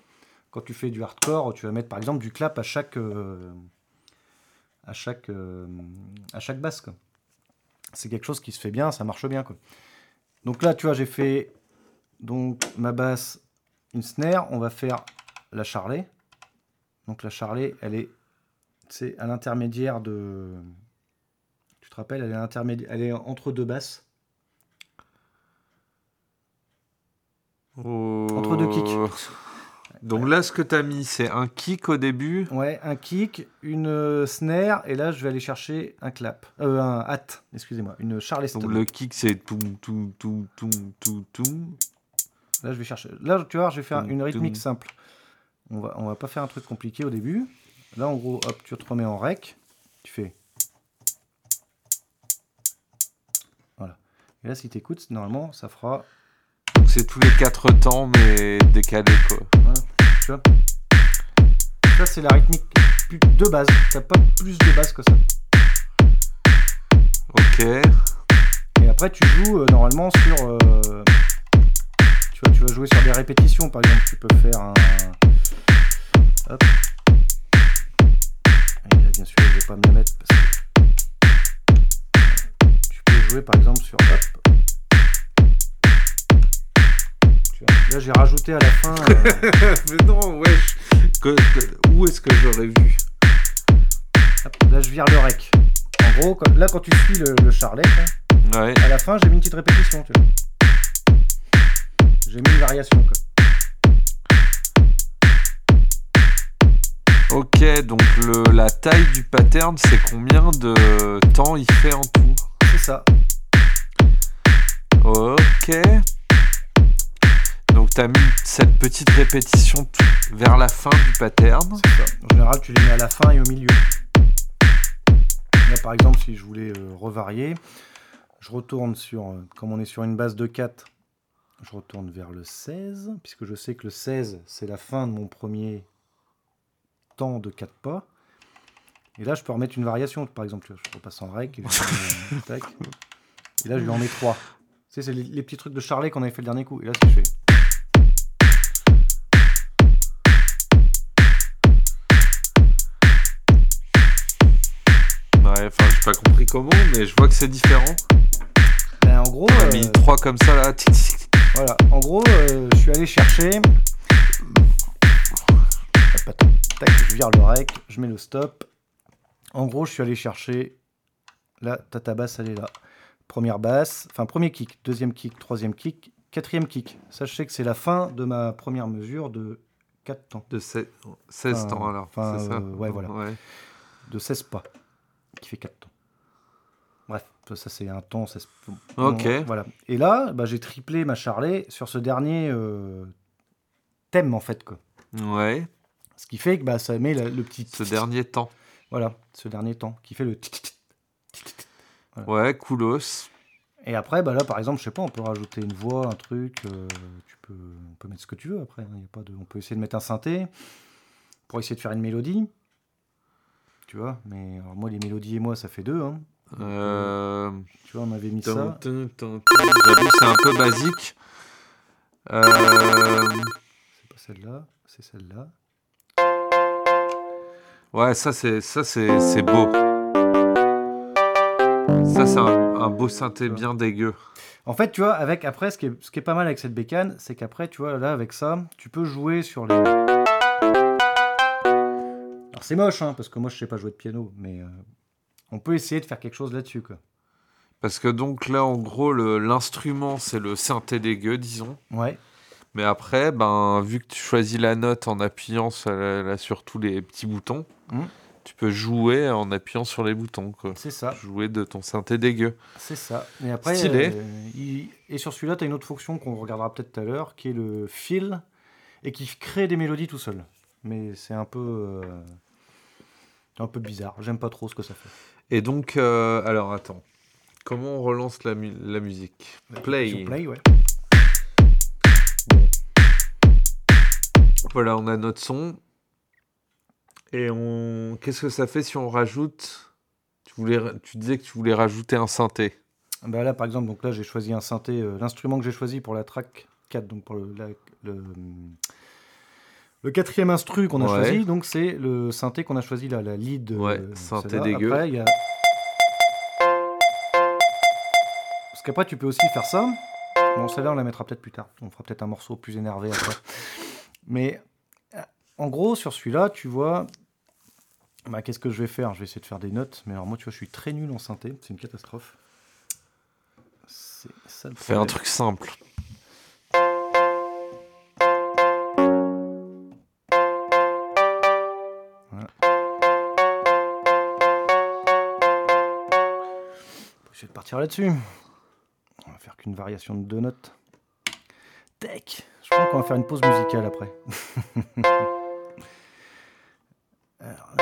Quand tu fais du hardcore, tu vas mettre, par exemple, du clap à chaque. euh, à chaque. euh, à chaque basse. C'est quelque chose qui se fait bien, ça marche bien. Donc là, tu vois, j'ai fait donc ma basse, une snare. On va faire la charlet. Donc la charlet, elle est, c'est à l'intermédiaire de. Tu te rappelles, elle est, à l'intermédiaire- elle est entre deux basses. Entre deux kicks. Donc là, ce que tu as mis, c'est un kick au début. Ouais, un kick, une euh, snare, et là je vais aller chercher un clap, euh, un hat, excusez-moi, une charleston. Donc le kick, c'est tout, tout, tout, tout, tout, tout. Là je vais chercher. Là tu vois, je vais faire une rythmique simple. On va, on va pas faire un truc compliqué au début. Là en gros, hop, tu te remets en rec, tu fais. Voilà. Et là si tu écoutes, normalement ça fera. C'est tous les 4 temps, mais décalé quoi. Voilà, tu vois? Ça c'est la rythmique de base. T'as pas plus de base que ça. Ok. Et après, tu joues euh, normalement sur. euh, tu vois, tu vas jouer sur des répétitions, par exemple. Tu peux faire un. Hop. Et là, bien sûr, je vais pas me la mettre parce que. Tu peux jouer par exemple sur. Hop. Là, j'ai rajouté à la fin. euh, mais non, wesh. Que- que- où est-ce que j'aurais vu? hop, là, je vire le rec. En gros, quand- là, quand tu suis le, le charlet, Ouais. à la fin, j'ai mis une petite répétition. tu vois. J'ai mis une variation. Quoi. Ok, donc le, la taille du pattern, c'est combien de temps il fait en tout? C'est ça. Ok. Donc t'as mis cette petite répétition vers la fin du pattern. C'est ça. En général, tu les mets à la fin et au milieu. Là, par exemple, si je voulais euh, revarier, je retourne sur, euh, comme on est sur une base de 4, je retourne vers le 16, puisque je sais que le 16, c'est la fin de mon premier temps de 4 pas. Et là, je peux remettre une variation. Par exemple, je repasse en rec. Et, et là, je lui en mets 3. Tu sais, c'est les, petits trucs de Charlet qu'on avait fait le dernier coup. Et là, c'est fait. Ouais, enfin, j'ai pas compris comment, mais je vois que c'est différent. Ben, en gros. On a mis euh, 3 comme ça, là. Tic, tic, voilà. En gros, euh, je suis allé chercher. Tac, je vire le rec, je mets le stop. En gros, je suis allé chercher. Là, t'as ta basse, elle est là. Première basse, enfin premier kick, deuxième kick, troisième kick, quatrième kick. Sachez que c'est la fin de ma première mesure de 4 temps. De se- 16 Enfin, temps alors. enfin, c'est ça euh, ouais, voilà. Ouais. De 16 pas, qui fait 4 temps. Bref, ça c'est un temps. 16... Ok. Voilà. Et là, bah, j'ai triplé ma charlet sur ce dernier euh, thème en fait. Quoi. Ouais. Ce qui fait que bah, ça met la- le petit. Ce dernier temps. Voilà, ce dernier temps, qui fait le. Ouais, coolos. Et après, bah là, par exemple, je sais pas, on peut rajouter une voix, un truc. euh, tu peux, on peut mettre ce que tu veux après. hein, y a pas de, on peut essayer de mettre un synthé pour essayer de faire une mélodie. Tu vois, mais alors moi, les mélodies et moi, ça fait deux. Hein. Euh... Tu vois, on m'avait mis ça. J'avoue, c'est un peu basique. Euh... C'est pas celle-là, c'est celle-là. Ouais, ça c'est ça c'est c'est beau. Ça c'est un, un beau synthé bien dégueu. En fait, tu vois, avec après, ce qui est, ce qui est pas mal avec cette bécane, c'est qu'après, tu vois, là, avec ça, tu peux jouer sur les. Alors, c'est moche, hein, parce que moi, je sais pas jouer de piano, mais euh, on peut essayer de faire quelque chose là-dessus, quoi. Parce que donc là en gros le- l'instrument c'est le synthé dégueu disons. Ouais. Mais après ben vu que tu choisis la note en appuyant sur, là, là, sur tous les petits boutons, Mhm. tu peux jouer en appuyant sur les boutons quoi. C'est ça. Jouer de ton synthé dégueu. C'est ça. Et après, Stylé. euh, il- et sur celui-là, tu as une autre fonction qu'on regardera peut-être tout à l'heure, qui est le fill, et qui crée des mélodies tout seul. Mais c'est un peu. euh, un peu bizarre. J'aime pas trop ce que ça fait. Et donc euh, alors attends. Comment on relance la, mu- la musique? Play. Sur play, ouais. Voilà, on a notre son. Et on qu'est-ce que ça fait si on rajoute tu voulais tu disais que tu voulais rajouter un synthé. Bah là, par exemple, donc là, j'ai choisi un synthé. euh, L'instrument que j'ai choisi pour la track 4, donc pour le, la- le, le quatrième instru qu'on a Ouais. choisi, donc c'est le synthé qu'on a choisi là, la lead. euh, Ouais, synthé dégueu. Après, il y a... Parce qu'après, tu peux aussi faire ça. Bon, celle-là, on la mettra peut-être plus tard. On fera peut-être un morceau plus énervé après. Mais en gros, sur celui-là, tu vois. Bah, Qu'est-ce que je vais faire? Je vais essayer de faire des notes. Mais alors, moi, tu vois, je suis très nul en synthé. C'est une catastrophe. C'est ça le Fais un truc simple. Partir là-dessus. On va faire qu'une variation de deux notes. Tac. Je crois qu'on va faire une pause musicale après. Alors,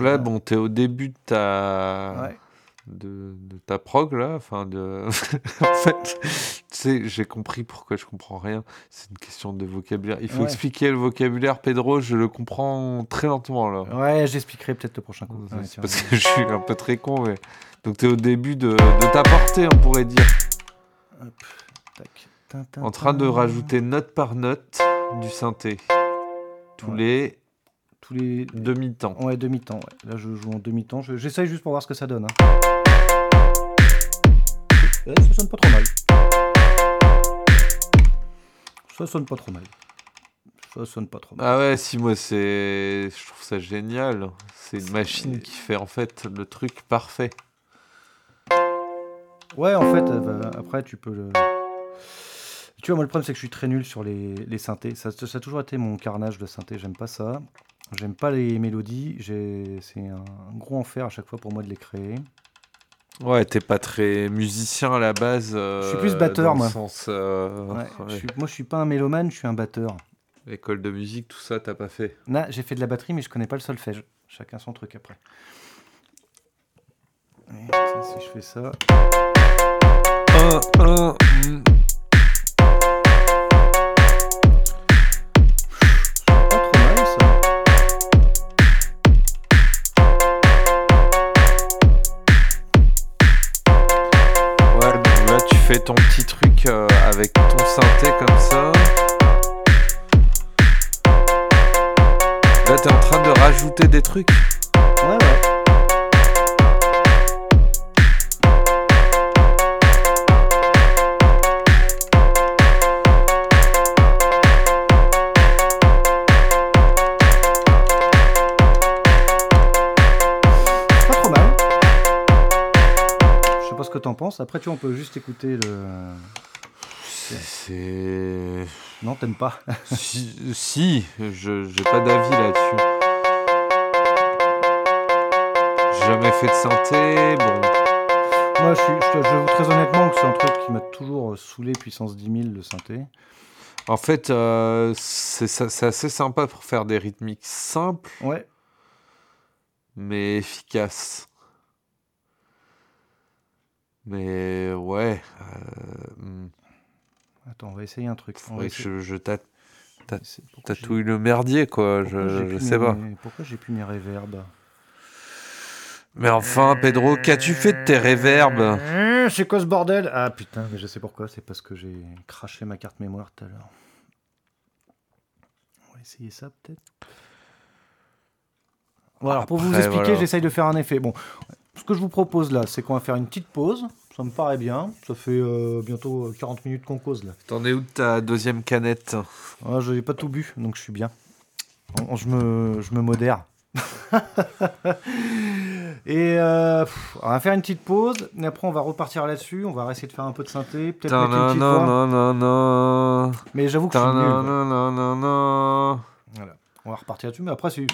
là, bon, t'es au début de ta, Ouais. De, de ta prog là, enfin de. en fait, tu sais, j'ai compris pourquoi je comprends rien. C'est une question de vocabulaire. Il faut Ouais. expliquer le vocabulaire, Pedro. Je le comprends très lentement là. Ouais, j'expliquerai peut-être le prochain coup. Ouais, parce que je suis un peu très con, mais donc t'es au début de, de ta portée, on pourrait dire. Hop, tac. En train de rajouter note par note du synthé. Tous les tous les demi-temps. Ouais, demi-temps. Ouais. Là, je joue en demi-temps. Je- J'essaye juste pour voir ce que ça donne. hein. Euh, ça sonne pas trop mal. Ça sonne pas trop mal. Ça sonne pas trop mal. Ah ouais, si moi c'est, je trouve ça génial. C'est une machine qui fait en fait le truc parfait. Ouais, en fait, euh, bah, après, tu peux le. Tu vois, moi, le problème, c'est que je suis très nul sur les, les synthés. Ça, ça a toujours été mon carnage de synthé. J'aime pas ça. J'aime pas les mélodies. C'est un gros enfer à chaque fois pour moi de les créer. Ouais, t'es pas très musicien à la base. Je suis plus euh, batteur, moi. Sens, euh, Ouais, ouais. je suis- moi, je suis pas un mélomane, je suis un batteur. École de musique, tout ça, t'as pas fait. Là, j'ai fait de la batterie, mais je connais pas le solfège. Chacun son truc après. Et si je fais ça. Un, mm. Ton petit truc euh, avec ton synthé comme ça. Là t'es en train de rajouter des trucs. T'en penses. Après, tu vois, on peut juste écouter le. C'est. Non, t'aimes pas si, si, je j'ai pas d'avis là-dessus. J'ai jamais fait de synthé, bon. Moi, je, suis, je, très honnêtement que c'est un truc qui m'a toujours saoulé puissance 10 000 le synthé. En fait, euh, c'est assez sympa pour faire des rythmiques simples, Ouais. mais efficaces. Mais ouais. euh, hmm, Attends, on va essayer un truc. On va faudrait que essayer- je, je tatouille le merdier, quoi. pourquoi Je, sais mes- pas. Pourquoi j'ai plus mes réverbes Mais enfin, Pedro, qu'as-tu fait de tes réverbes Hein, C'est quoi ce bordel? Ah putain, mais je sais pourquoi. C'est parce que j'ai craché ma carte mémoire tout à l'heure. On va essayer ça peut-être. Bon, alors pour vous expliquer, voilà. j'essaye de faire un effet. Bon, ce que je vous propose là, c'est qu'on va faire une petite pause. Ça me paraît bien. Ça fait euh, bientôt euh, 40 minutes qu'on cause là. T'en es où de ta deuxième canette? Ah, je n'ai pas tout bu, donc je suis bien. Je me, je me modère. et euh, pff, on va faire une petite pause, et après on va repartir là-dessus. On va essayer de faire un peu de synthé, peut-être mettre une petite voix. non, non, non. Mais j'avoue que je suis nul. non, quoi. non, non, non, non. Voilà. On va repartir là-dessus, mais après c'est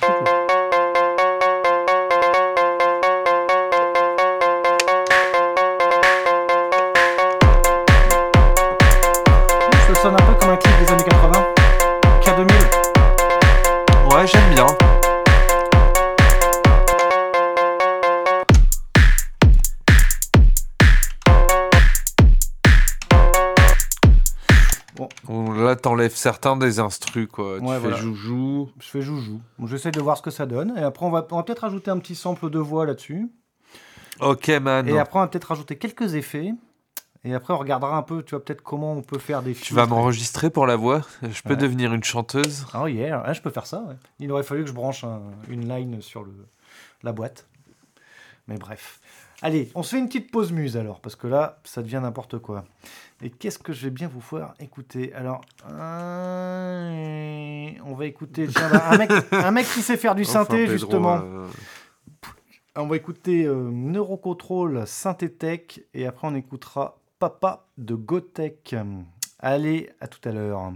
t'enlèves certains des instrus, quoi. tu Ouais, fais voilà. joujou. Je fais joujou. J'essaie de voir ce que ça donne. Et après, on va, on va peut-être rajouter un petit sample de voix là-dessus. Ok, man. Et après, on va peut-être rajouter quelques effets. Et après, on regardera un peu, tu vois, peut-être comment on peut faire des Tu vas m'enregistrer pour la voix Je peux Ouais. devenir une chanteuse Oh yeah, Ah, je peux faire ça. ouais. Il aurait fallu que je branche un- une line sur le, la boîte. Mais bref. Allez, on se fait une petite pause muse alors, parce que là, ça devient n'importe quoi. Et qu'est-ce que je vais bien vous faire écouter? Alors, euh, on va écouter tiens, bah, un, mec, un mec qui sait faire du synthé, justement. euh, On va écouter euh, Neurocontrol Synthétech et après on écoutera Papa de Gotech. Allez, à tout à l'heure.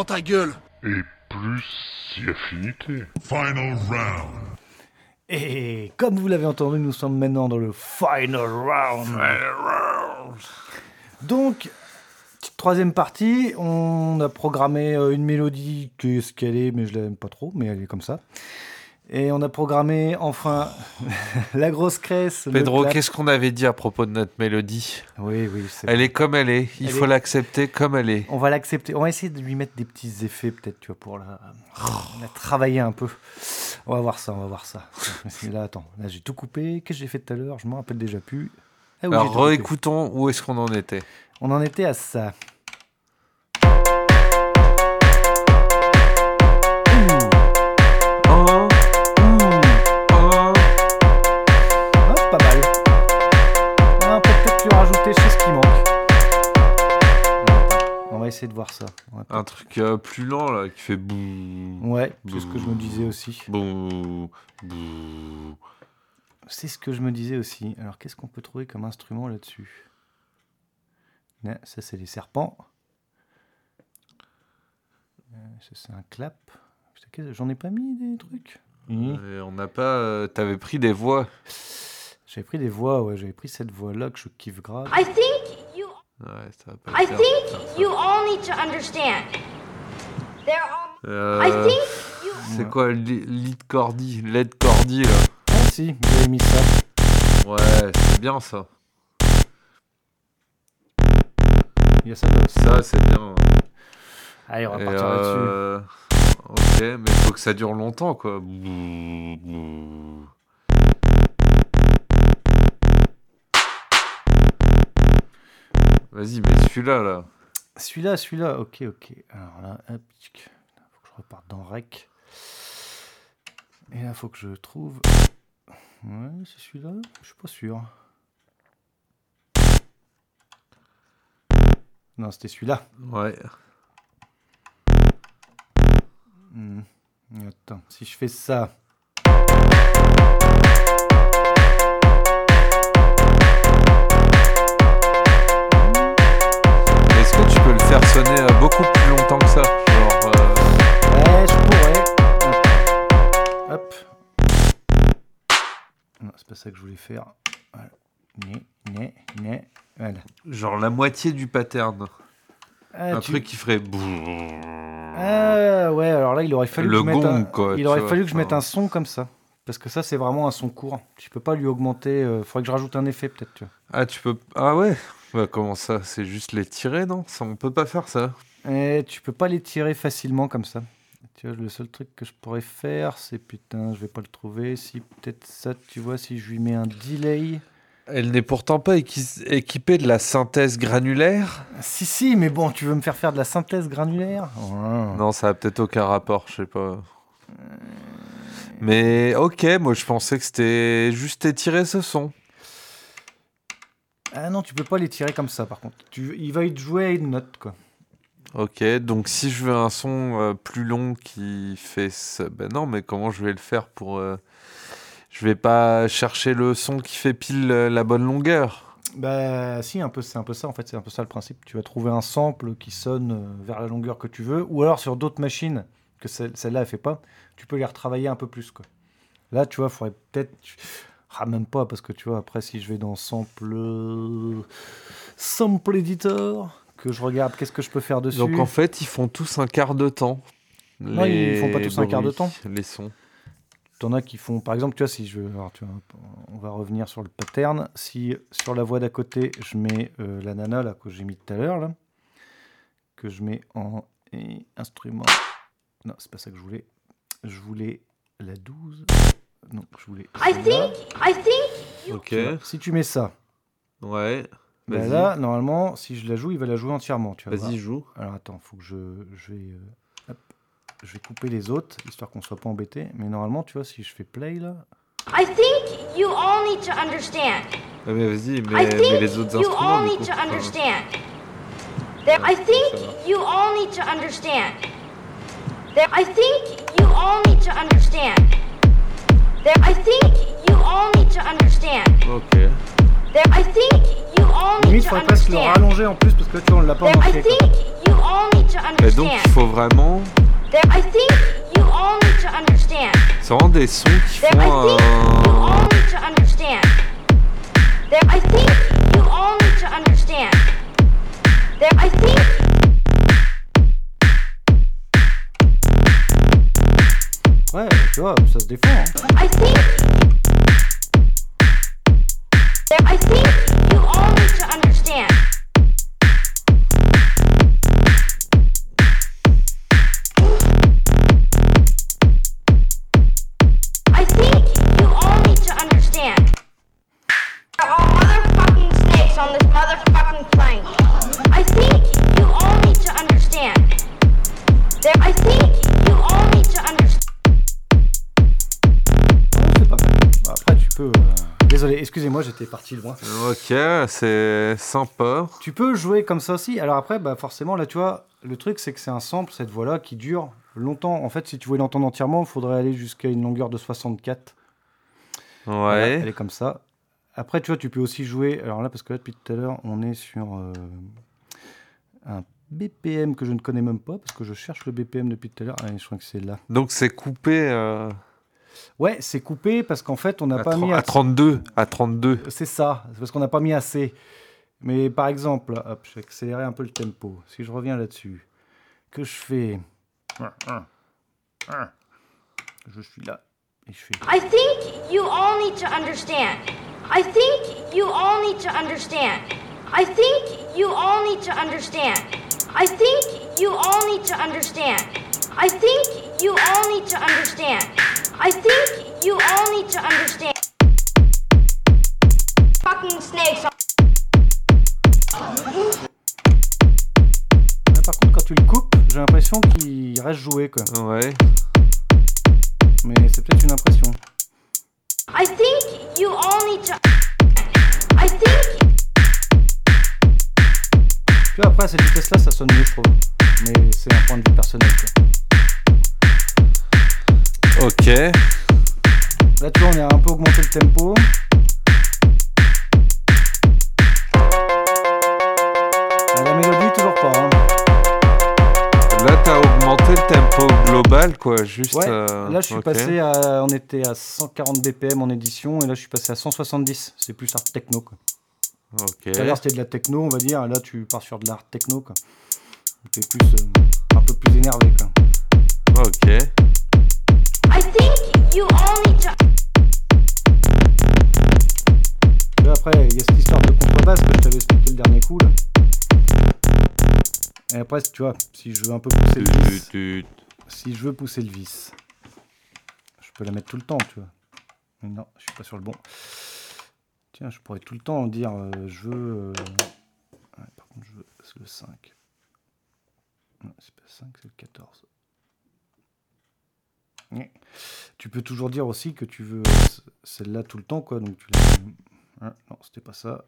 Dans ta gueule Et plus si affinité. Final round. Et comme vous l'avez entendu, nous sommes maintenant dans le final round. Donc, petite troisième partie, on a programmé euh, une mélodie qui est ce qu'elle est, mais je l'aime pas trop, mais elle est comme ça. Et on a programmé enfin la grosse le Pedro, qu'est-ce qu'on avait dit à propos de notre mélodie? Oui, oui. c'est Elle bon. est comme elle est. Il Elle faut est- l'accepter comme elle est. On va l'accepter. On va essayer de lui mettre des petits effets, peut-être, tu vois, pour la, la travailler un peu. On va voir ça, on va voir ça. Là, attends, là, j'ai tout coupé. Qu'est-ce que j'ai fait tout à l'heure? Je m'en rappelle déjà plus. Ah oui, Alors, réécoutons où est-ce qu'on en était. On en était à ça. Essayer de voir ça. Un truc euh, plus lent, là, qui fait bouh. Ouais, c'est ce que je me disais aussi. Bouh. Bouh. C'est ce que je me disais aussi. Alors, qu'est-ce qu'on peut trouver comme instrument là-dessus? Ça, c'est les serpents. Euh, Ça, c'est un clap. J'en ai pas mis des trucs? Mhm. Et on n'a pas. euh, T'avais pris des voix. J'avais pris des voix, ouais, j'avais pris cette voix-là que je kiffe grave. I think. Ouais, ça va pas I think you all need to understand. There are. Euh, I think you. C'est quoi, lead cordy Led cordy, là? Ah si, j'avais mis ça. Ouais, c'est bien ça. Il y a ça là aussi. Ça, c'est bien. Allez, on va Et, partir là-dessus. euh, Ok, mais il faut que ça dure longtemps, quoi. Bouh. Vas-y, mais celui-là, là. Celui-là, celui-là, ok, ok. Alors là, hop, faut que je reparte dans Rec. Et là, faut que je trouve. Ouais, c'est celui-là Je suis pas sûr. Non, c'était celui-là. Ouais. Hmm. Attends, si je fais ça. Peux le faire sonner euh, beaucoup plus longtemps que ça Genre. euh, Ouais, je pourrais. Hop. Non, c'est pas ça que je voulais faire. Voilà. Né, né, né. Voilà. Genre la moitié du pattern. Ah, un tu- truc qui ferait. Ah ouais, alors là, il aurait fallu Le que je mette gong, un... quoi, il aurait vois, fallu que je mette un son comme ça. Parce que ça, c'est vraiment un son court. Tu peux pas lui augmenter. euh, faudrait que je rajoute un effet, peut-être. Tu vois. Ah, tu peux. Ah ouais Bah, comment ça C'est juste les tirer, non? Ça, On peut pas faire ça. Et tu peux pas les tirer facilement comme ça. Tu vois, le seul truc que je pourrais faire, c'est putain, je vais pas le trouver. Si peut-être ça, tu vois, si je lui mets un delay. Elle n'est pourtant pas équi- équipée de la synthèse granulaire? Si, si, mais bon, tu veux me faire faire de la synthèse granulaire? Ouais. Non, ça a peut-être aucun rapport, je sais pas. Mais ok, moi je pensais que c'était juste étirer ce son. Ah non, tu peux pas les tirer comme ça, par contre. Tu... Il va y jouer à une note, quoi. Ok, donc si je veux un son euh, plus long qui fait ça, ben non, mais comment je vais le faire pour... euh, Je vais pas chercher le son qui fait pile euh, la bonne longueur? Bah si, un peu, c'est un peu ça en fait, c'est un peu ça le principe. Tu vas trouver un sample qui sonne euh, vers la longueur que tu veux, ou alors sur d'autres machines que celle- celle-là elle fait pas, tu peux les retravailler un peu plus quoi. Là, tu vois, il faudrait peut-être, ah même pas parce que tu vois après si je vais dans sample, sample editor, que je regarde qu'est-ce que je peux faire dessus. Donc en fait, ils font tous un quart de temps. Non, ils font pas tous un quart de temps. Les sons. T'en as qui font, par exemple, tu vois, si je veux, alors, tu vois, on va revenir sur le pattern. Si sur la voix d'à côté, je mets euh, la nana là que j'ai mis tout à l'heure là, que je mets en instrument. Non, c'est pas ça que je voulais. Je voulais la 12. Non, je voulais. I think. I think you. Ok. Si tu mets ça, Ouais. Bah Vas-y. là, normalement, si je la joue, il va la jouer entièrement. tu vas Vas-y, joue. Alors attends, faut que je, je vais, euh, hop, je vais couper les autres, histoire qu'on soit pas embêté. Mais normalement, tu vois, si je fais play là, I think you all need to understand. Ah, mais vas-y, I mais, think mais les autres you instruments. all du need coup. to Enfin, understand. There, I think you all need to understand. There, I think you all need to understand. There, I think you all need to understand. Ok. There, I think you all need limite, to faudrait presque le understand. rallonger en plus parce que là, tu vois, on l'a pas There, I manqué. quoi. think you all need to Et donc, understand. il faut vraiment. There, I think you all need to understand. C'est vraiment des sons qui There, I font think you un. all need to understand. There, I think you all need to understand. There, I think. Ouais, tu vois, ça se défend. I think. I think you all need to understand. Excusez-moi, j'étais parti loin. Ok, c'est sympa. Tu peux jouer comme ça aussi. Alors après, bah forcément, là, tu vois, le truc, c'est que c'est un sample, cette voix-là, qui dure longtemps. En fait, si tu voulais l'entendre entièrement, il faudrait aller jusqu'à une longueur de 64. Voilà, Ouais. elle est comme ça. Après, tu vois, tu peux aussi jouer. Alors là, parce que là, depuis tout à l'heure, on est sur euh, un BPM que je ne connais même pas, parce que je cherche le BPM depuis tout à l'heure. Ah, je crois que c'est là. Donc, c'est coupé euh, Ouais, c'est coupé parce qu'en fait, on n'a pas mis à à- 32. À 32. C'est ça, c'est parce qu'on n'a pas mis assez. Mais par exemple, hop, je vais accélérer un peu le tempo. Si je reviens là-dessus, que je fais? Je suis là et je fais. I think you all need to understand. I think you all need to understand. I think you all need to understand. I think you all need to understand. I think you all need to understand. I think you all need to understand. Fucking snakes. Là, par contre, quand tu le coupes, j'ai l'impression qu'il reste joué. Quoi. Ouais. Mais c'est peut-être une impression. I think you all need to. I think Tu vois, après, à cette vitesse-là, ça sonne mieux, je trouve. Mais c'est un point de vue personnel. Quoi. Ok. Là, tu vois, on a un peu augmenté le tempo. Ah, La mélodie, toujours pas. hein. Là, t'as augmenté le tempo global, quoi. Juste. Ouais, euh, là je suis passé à. On était à 140 BPM en édition et là je suis passé à 170. C'est plus art techno quoi. Ok. Tout à l'heure c'était de la techno, on va dire. Là tu pars sur de l'art techno quoi. T'es plus. euh, un peu plus énervé quoi. Ok. Après il y a cette histoire de contrebasse que je t'avais expliqué le dernier coup là. Et après tu vois, si je veux un peu pousser le vis. Si je veux pousser le vis. Je peux la mettre tout le temps, tu vois. Mais non, je suis pas sur le bon. Tiens, je pourrais tout le temps dire euh, je veux. euh, ouais, par contre, je veux le 5. Non, c'est pas le 5, c'est le 14. Tu peux toujours dire aussi que tu veux celle-là tout le temps, quoi. Donc tu Ah, non, c'était pas ça.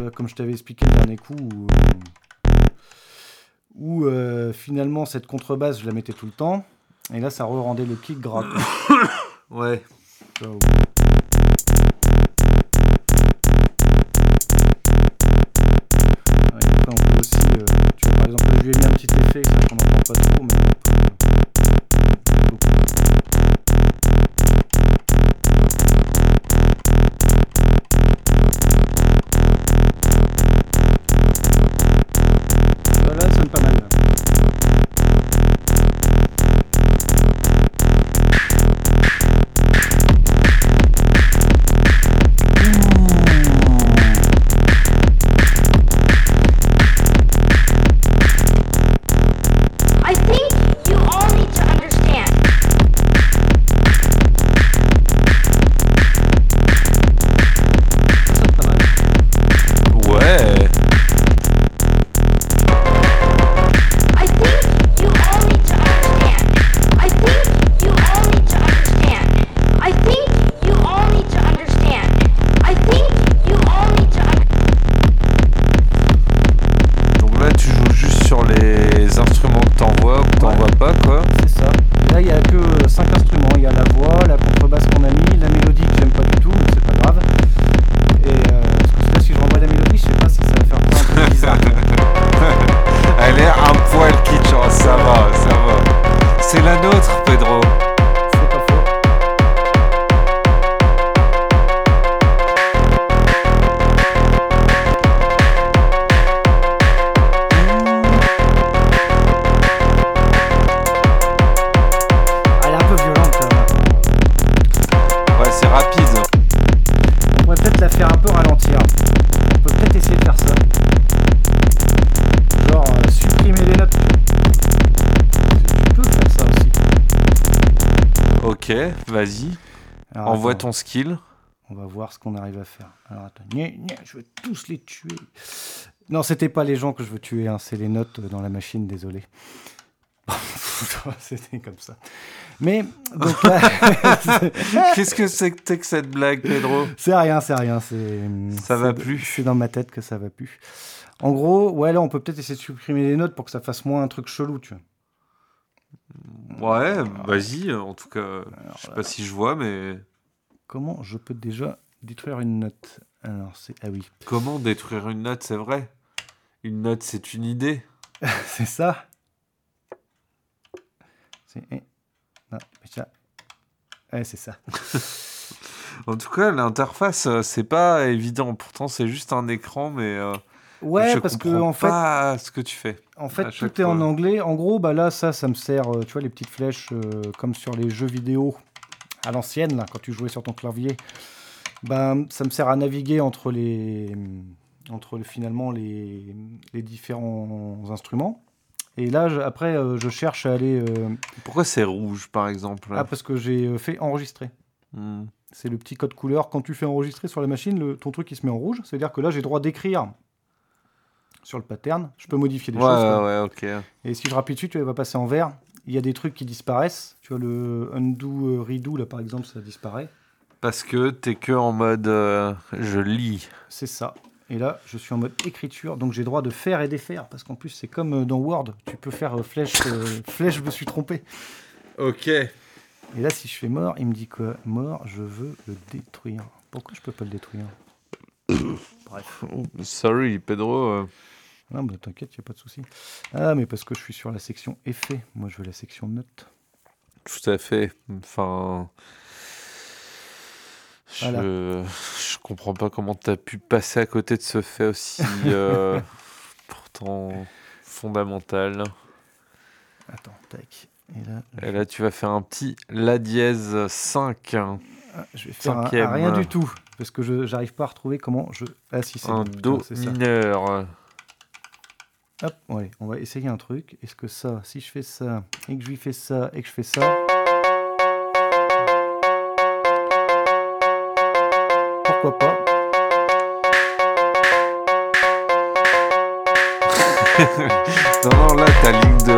Vois, Comme je t'avais expliqué le dernier coup, où, euh, où euh, finalement cette contrebasse, je la mettais tout le temps. Et là, ça re-rendait le kick gras. quoi. Ouais. Et après, on peut aussi, euh, exemple, là, je lui ai mis un petit effet, ça qu'on n'entend pas trop, mais vas-y. Envoie attends. ton skill. On va voir ce qu'on arrive à faire. Alors attends, Gna, gna, je veux tous les tuer. Non, c'était pas les gens que je veux tuer, hein, c'est les notes dans la machine, désolé. c'était comme ça. Mais donc là, Qu'est-ce que c'est que cette blague, Pedro? C'est rien, c'est rien, c'est Ça va plus. C'est dans ma tête que ça va plus. En gros, ouais, là, on peut peut-être essayer de supprimer les notes pour que ça fasse moins un truc chelou, tu vois. Ouais, vas-y. En tout cas, je sais pas si je vois, mais Comment je peux déjà détruire une note? Alors, c'est ah oui, comment détruire une note C'est vrai. Une note, c'est une idée. c'est ça. C'est eh, non, mais ça. Ouais, c'est ça. En tout cas, l'interface, euh, c'est pas évident. Pourtant, c'est juste un écran, mais euh, Ouais, je parce que en fait, pas ce que tu fais. En fait, tout est en anglais. En gros, bah là, ça, ça me sert, euh, tu vois, les petites flèches euh, comme sur les jeux vidéo à l'ancienne, là, quand tu jouais sur ton clavier. Ben, ça me sert à naviguer entre les, entre le- finalement les, les différents instruments. Et là, je- après, euh, je cherche à aller. euh, Pourquoi c'est rouge, par exemple Ah, parce que j'ai fait enregistrer. Hmm. C'est le petit code couleur. Quand tu fais enregistrer sur la machine, le- ton truc il se met en rouge. C'est-à-dire que là, j'ai droit d'écrire sur le pattern. Je peux modifier des Ouais, choses. quoi. ouais, ok. Et si je rappuie dessus, tu vois, il va passer en vert. Il y a des trucs qui disparaissent. Tu vois, le undo, euh, redo, là, par exemple, ça disparaît. Parce que t'es que en mode euh, je lis. C'est ça. Et là, je suis en mode écriture, donc j'ai droit de faire et défaire. Parce qu'en plus, c'est comme euh, dans Word. Tu peux faire euh, flèche, euh, flèche, je me suis trompé. Ok. Et là, si je fais mort, il me dit quoi? Mort, je veux le détruire. Pourquoi je peux pas le détruire? Bref. Sorry, Pedro. Non, mais t'inquiète, il a pas de souci. Ah, mais parce que je suis sur la section effet. Moi, je veux la section notes. Tout à fait. Enfin. Je, Voilà. je comprends pas comment t'as pu passer à côté de ce fait aussi euh, pourtant fondamental. Attends, tac. Et là, Et là, tu vas faire un petit La dièse 5. Ah, je vais faire un, rien du tout. Parce que je j'arrive pas à retrouver comment je. Ah, si, c'est Un Do c'est ça. Hop, ouais, on va essayer un truc. Est-ce que ça, si je fais ça, et que je lui fais ça, et que je fais ça? Pourquoi pas? Non, non, là, ta ligne de.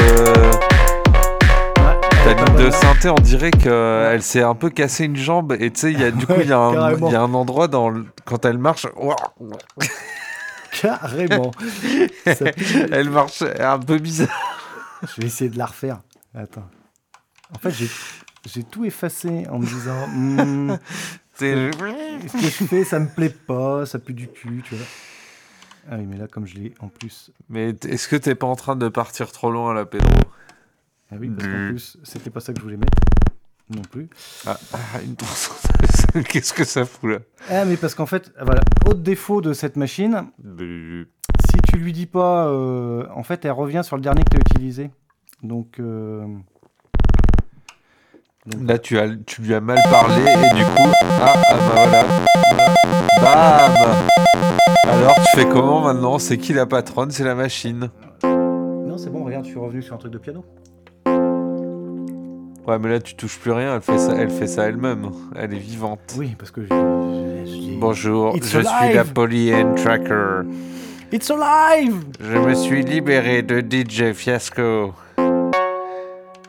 Ta ligne de synthé, on dirait qu'elle s'est un peu cassé une jambe. Et tu sais, du coup, il y, a un- endroit dans quand elle marche. Carrément. Ça. Elle marche un peu bizarre. Je vais essayer de la refaire. Attends. En fait, j'ai, tout effacé en me disant. hmm, ce que je fais, ça me plaît pas, ça pue du cul, tu vois. Ah oui, mais là, comme je l'ai en plus. Mais est-ce que t'es pas en train de partir trop loin là, Pedro? Ah oui, parce qu'en Mm. plus, c'était pas ça que je voulais mettre. Non plus. Ah, ah, une. Qu'est-ce que ça fout là Ah, mais parce qu'en fait, voilà, autre défaut de cette machine, si tu lui dis pas, euh, en fait, elle revient sur le dernier que tu as utilisé. Donc, euh, Là, tu, as, tu lui as mal parlé et du coup. Ah, ah bah voilà. Bam Alors, tu fais comment maintenant? C'est qui la patronne? C'est la machine. non, c'est bon, regarde, je suis revenu sur un truc de piano. Ouais, mais là, tu touches plus rien. Elle fait ça, elle fait ça elle-même. Elle est vivante. Oui, parce que je, je- je l'ai- Bonjour, It's je suis la Polyen Tracker. It's alive Je me suis libéré de DJ Fiasco.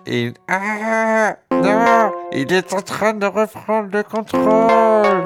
Et... Ah Non Il est en train de reprendre le contrôle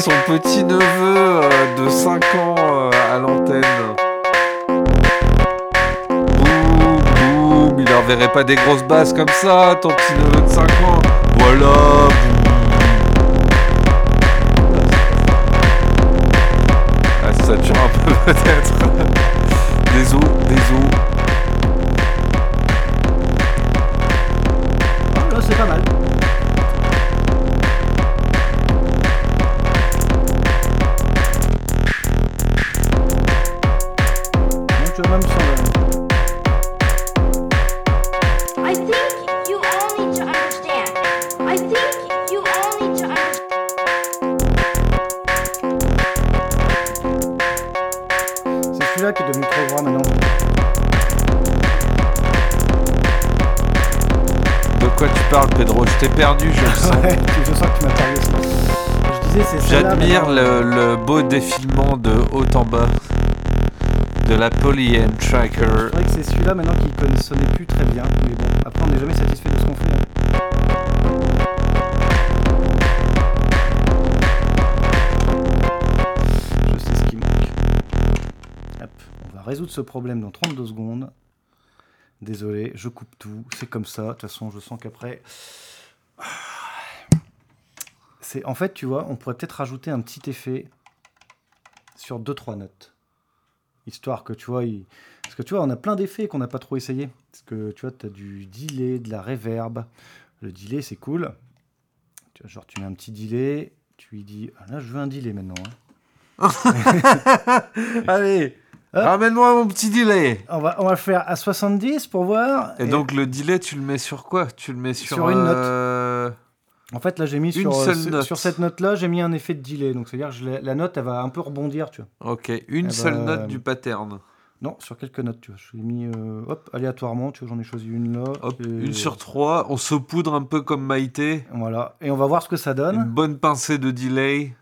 son petit neveu euh, de 5 ans euh, à l'antenne Boum, boum, il enverrait pas des grosses basses comme ça, ton petit neveu de 5 ans. Voilà. Ah, ça tue un peu. peut-être. Pedro Je t'ai perdu, je le sens. Ouais, je sens que tu m'as parlé aussi. Je disais, c'est celle-là, J'admire le, le beau défilement de haut en bas de la Poly and Tracker. C'est vrai que c'est celui-là maintenant qui ne sonnait plus très bien. Mais bon, après, on n'est jamais satisfait de ce qu'on fait. hein. Je sais ce qui manque. Hop, on va résoudre ce problème dans 32 secondes. Désolé, je coupe tout. C'est comme ça. De toute façon, je sens qu'après. C'est en fait, tu vois, on pourrait peut-être rajouter un petit effet sur 2-3 notes. Histoire que tu vois, il- parce que tu vois, on a plein d'effets qu'on n'a pas trop essayé. Parce que tu vois, tu as du delay, de la reverb. Le delay, c'est cool. Tu vois, genre, tu mets un petit delay, tu lui dis, ah, là, je veux un delay maintenant. hein. Allez. Ramène-moi mon petit delay. On va, on va le faire à 70 pour voir. Et, donc le delay, tu le mets sur quoi? Tu le mets sur, Sur une note. euh, En fait, là, j'ai mis Une sur, euh, seule note. sur cette note-là, j'ai mis un effet de delay. Donc, c'est-à-dire que la note, elle va un peu rebondir, tu vois. Ok, une Elle seule va- note du pattern. Non, sur quelques notes, tu vois. Je l'ai mis, euh, hop, aléatoirement, tu vois, j'en ai choisi une là. Hop, et- une sur trois. On saupoudre un peu comme Maïté. Voilà. Et on va voir ce que ça Une donne. bonne pincée de delay.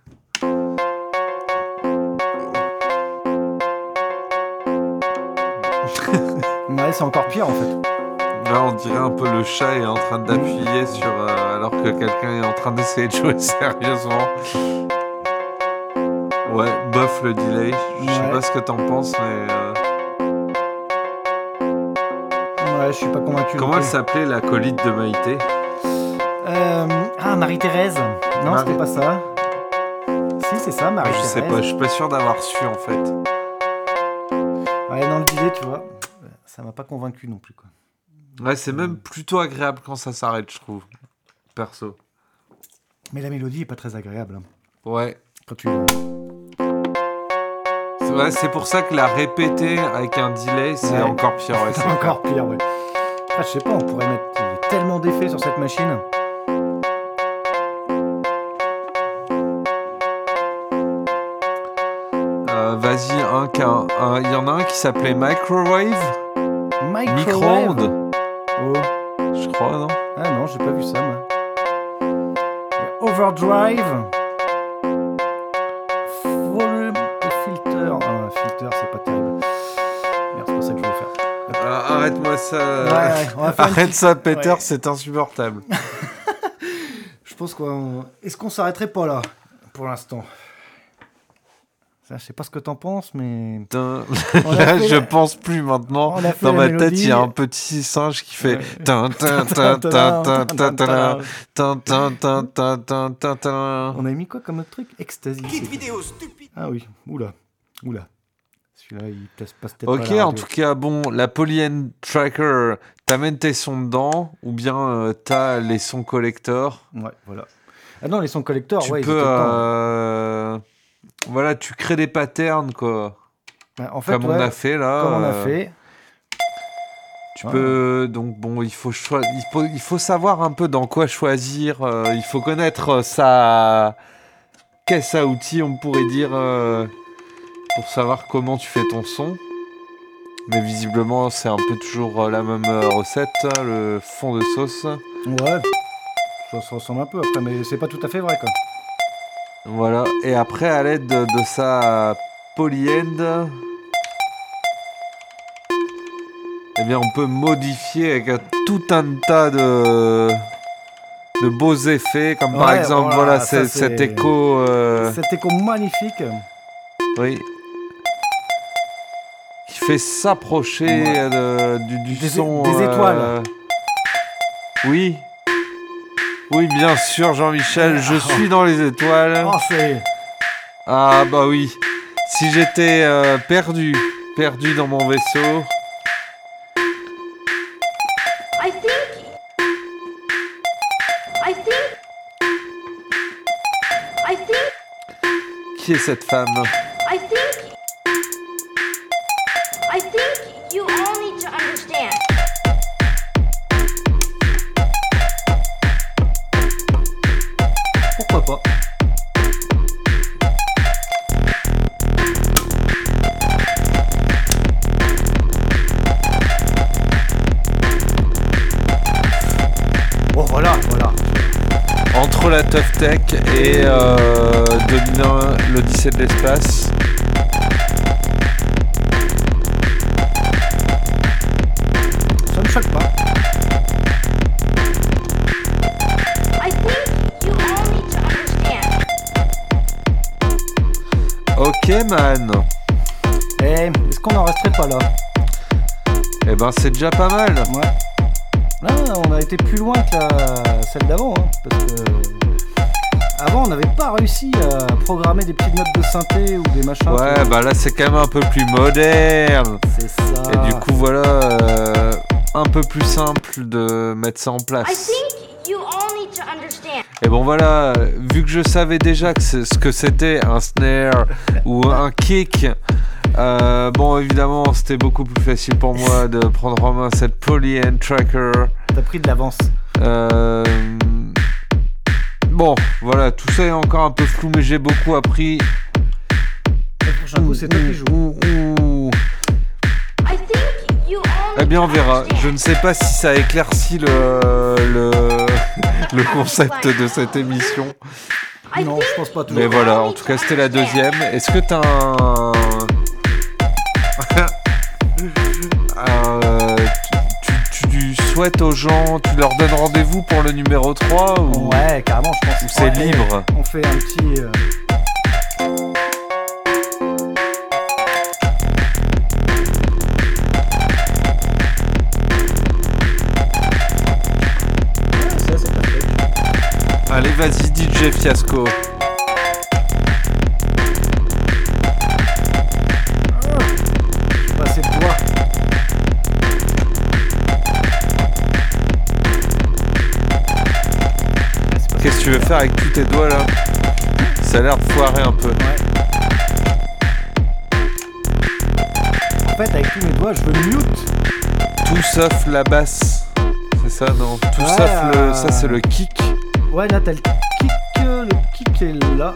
Ouais, c'est encore pire, en fait. Là, on dirait un peu le chat est en train d'appuyer sur. euh, alors que quelqu'un est en train d'essayer de jouer sérieusement. Ouais, bof le delay. Je sais Ouais. pas ce que t'en penses, mais. euh, Ouais, je suis pas convaincu. Comment elle s'appelait la colite de Maïté? Euh, Ah, Marie-Thérèse. Non, Marie- c'était pas ça. Si, c'est ça, Marie-Thérèse. Je sais pas, je suis pas sûr d'avoir su en fait. Ouais, dans le delay, tu vois, ça m'a pas convaincu non plus, quoi. Ouais, c'est même plutôt agréable quand ça s'arrête, je trouve. Perso. Mais la mélodie est pas très agréable. hein. Ouais. Quand tu... C'est ouais, c'est pour ça que la répéter avec un delay, c'est Ouais. encore pire. Ouais, C'est c'est encore pire, ouais. Ah, je sais pas, on pourrait mettre il y a tellement d'effets sur cette machine. Euh, Vas-y, un- il y en a un qui s'appelait Microwave Microwave. Micro-ondes Oh. Je crois, non Ah non, j'ai pas vu ça, moi. Overdrive. Volume filter. Ah, filter, c'est pas terrible. Merde, c'est pas ça que je voulais faire. Ah, Arrête-moi ça. Ouais, ouais, on va faire une Arrête petite- ça, Peter, Ouais. c'est insupportable. Je pense qu'on. Est-ce qu'on s'arrêterait pas là pour l'instant? Je sais pas ce que t'en penses, mais. Là, je pense plus maintenant. Dans ma tête, il y a un petit singe qui fait. On a mis quoi comme autre truc Ecstasy. Ah oui, oula. Oula. Celui-là, il place pas cette Ok, en tout cas, bon, la Polyen Tracker, t'amènes tes sons dedans ou bien t'as les sons collecteurs Ouais, voilà. Ah non, les sons collecteurs, tu ouais, peux, voilà, tu crées des patterns, quoi. Ouais, en fait, comme on a fait là. Comme on a euh, fait. Tu Ouais. peux donc bon, il faut il faut il faut savoir un peu dans quoi choisir. euh, il faut connaître euh, sa caisse à outils, on pourrait dire, euh, pour savoir comment tu fais ton son. Mais visiblement, c'est un peu toujours la même recette, le fond de sauce. Ouais. Ça se ressemble un peu après, mais c'est pas tout à fait vrai, quoi. Voilà. Et après, à l'aide de, de sa polyend, eh bien, on peut modifier avec un- tout un tas de, de beaux effets, comme par exemple, voilà, voilà, ça, c'est- cet écho. euh, Cet écho magnifique. oui. Qui fait s'approcher euh, du, du Des- son. des étoiles. euh, Oui. Oui, bien sûr, Jean-Michel, je suis dans les étoiles. Oh. Ah bah oui, Si j'étais euh, perdu, perdu dans mon vaisseau, I think. I think. I think. qui est cette femme? Tech et euh, 2001, l'Odyssée de l'espace. Ça me choque pas. Ok, man. Eh, est-ce qu'on en resterait pas là? Eh ben, c'est déjà pas mal. Ouais. Là, on a été plus loin que la... celle d'avant, hein, parce que avant, on n'avait pas réussi à programmer des petites notes de synthé ou des machins. Ouais, bah là, c'est quand même un peu plus moderne. C'est ça. Et du coup, voilà, euh, un peu plus simple de mettre ça en I place. think you all need to understand. Et bon voilà, vu que je savais déjà que ce que c'était un snare ou un kick, euh, bon évidemment c'était beaucoup plus facile pour moi de prendre en main cette Polyend Tracker. T'as pris de l'avance. Euh, bon voilà, tout ça est encore un peu flou mais j'ai beaucoup appris. Le prochain coup, c'est toi qui joues. Ouh, ouh. I think you all Eh bien on verra, je ne sais pas si ça éclaircit le, le, le concept de cette émission. Non, je pense pas toujours. Mais voilà, en tout cas, c'était la deuxième. Est-ce que t'as un. Souhaites aux gens, tu leur donnes rendez-vous pour le numéro 3 ou Ouais, carrément, je pense. ou c'est Ouais, libre? On fait un petit. euh. Allez, vas-y, DJ Fiasco. Tu veux faire avec tous tes doigts là Ça a l'air de foirer un peu. Ouais. En fait, avec tous mes doigts, je veux mute. Tout sauf la basse. C'est ça, non? Tout Ouais, sauf le. Ça, c'est le kick. Ouais, là, t'as le kick. euh, Le kick est là.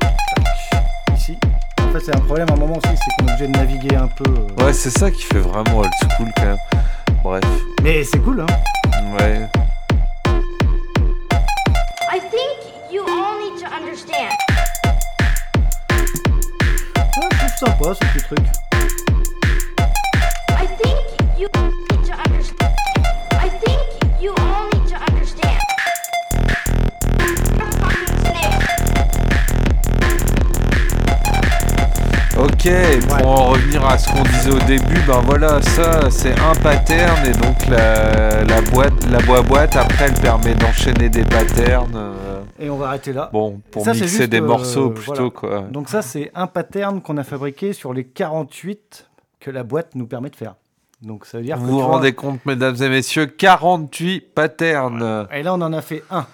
Tac. Ici. En fait, c'est un problème à un moment aussi, c'est qu'on est obligé de naviguer un peu. euh. Ouais, c'est ça qui fait vraiment old school quand même. Bref. Mais c'est cool, hein. Ouais. Ok, pour en revenir à ce qu'on disait au début, ben voilà, ça c'est un pattern et donc la, la boîte, la boîte boîte après elle permet d'enchaîner des patterns. Et on va arrêter là. bon, pour Ça, c'est mixer juste, des euh, morceaux plutôt voilà. quoi. Donc ça, c'est un pattern qu'on a fabriqué sur les 48 que la boîte nous permet de faire. Donc ça veut dire Vous vous vois- rendez compte, mesdames et messieurs, 48 patterns. Et là, on en a fait un.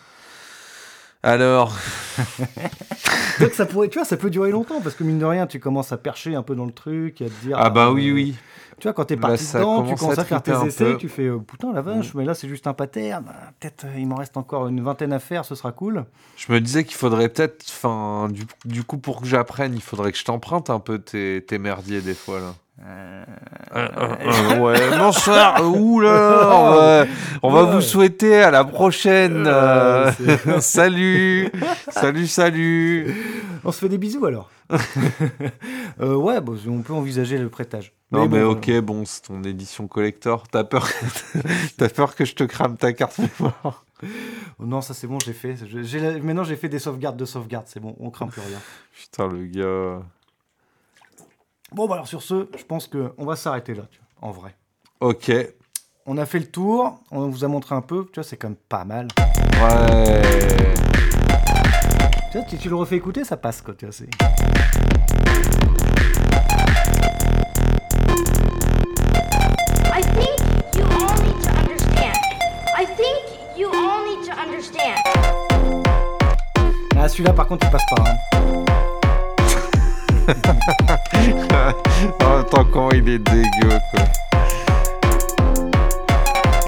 Alors, Donc ça pourrait, tu vois, ça peut durer longtemps parce que mine de rien, tu commences à percher un peu dans le truc et à te dire. ah bah euh, oui, oui. Tu vois, quand t'es parti dedans, tu commence commences à à faire tes essais, tu fais euh, putain la vache, mais là c'est juste un pattern. Peut-être euh, il m'en reste encore une vingtaine à faire, ce sera cool. Je me disais qu'il faudrait peut-être, enfin, du, du coup, pour que j'apprenne, il faudrait que je t'emprunte un peu tes, tes merdiers des fois là. Euh, euh, euh, ouais, bonsoir. Ouh là, là, on va, vous souhaiter à la prochaine. Salut, salut, salut. On se fait des bisous alors. Euh, ouais, bah, on peut envisager le prêtage. Non mais, bon, ok, bon, c'est ton édition collector. T'as peur, t'as peur que je te crame ta carte mémoire. euh, non, ça c'est bon, j'ai fait. La- Maintenant j'ai fait des sauvegardes de sauvegarde, c'est bon, on craint plus rien. Putain le gars. Bon, bah alors sur ce, je pense que on va s'arrêter là, tu vois, en vrai. Ok. On a fait le tour, on vous a montré un peu, tu vois, c'est quand même pas mal. Ouais. Tu, vois, tu, tu le refais écouter, ça passe quoi. Tu vois, Ah, celui-là, par contre, il passe pas. Hein. tant comment il est dégueu, quoi.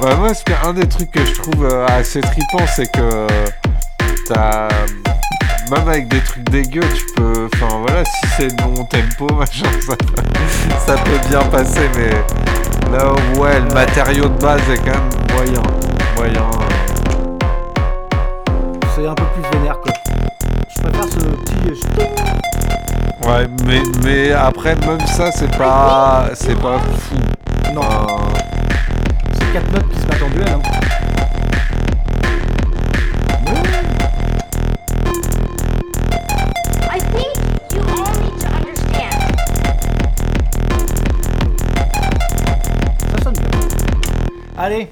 Bah, moi, c'est un des trucs que je trouve euh, assez trippant, c'est que euh, t'as. Même avec des trucs dégueux, tu peux. Enfin, voilà, si c'est de bon tempo, machin, ça, ça peut bien passer, mais là, ouais, le matériau de base est quand même moyen. Moyen. C'est un peu plus vénère, quoi. Je préfère ce petit. euh, Ouais, mais, mais après, même ça, c'est pas. C'est pas fou. Non. C'est quatre notes qui se battent en duel. Hein. Allez,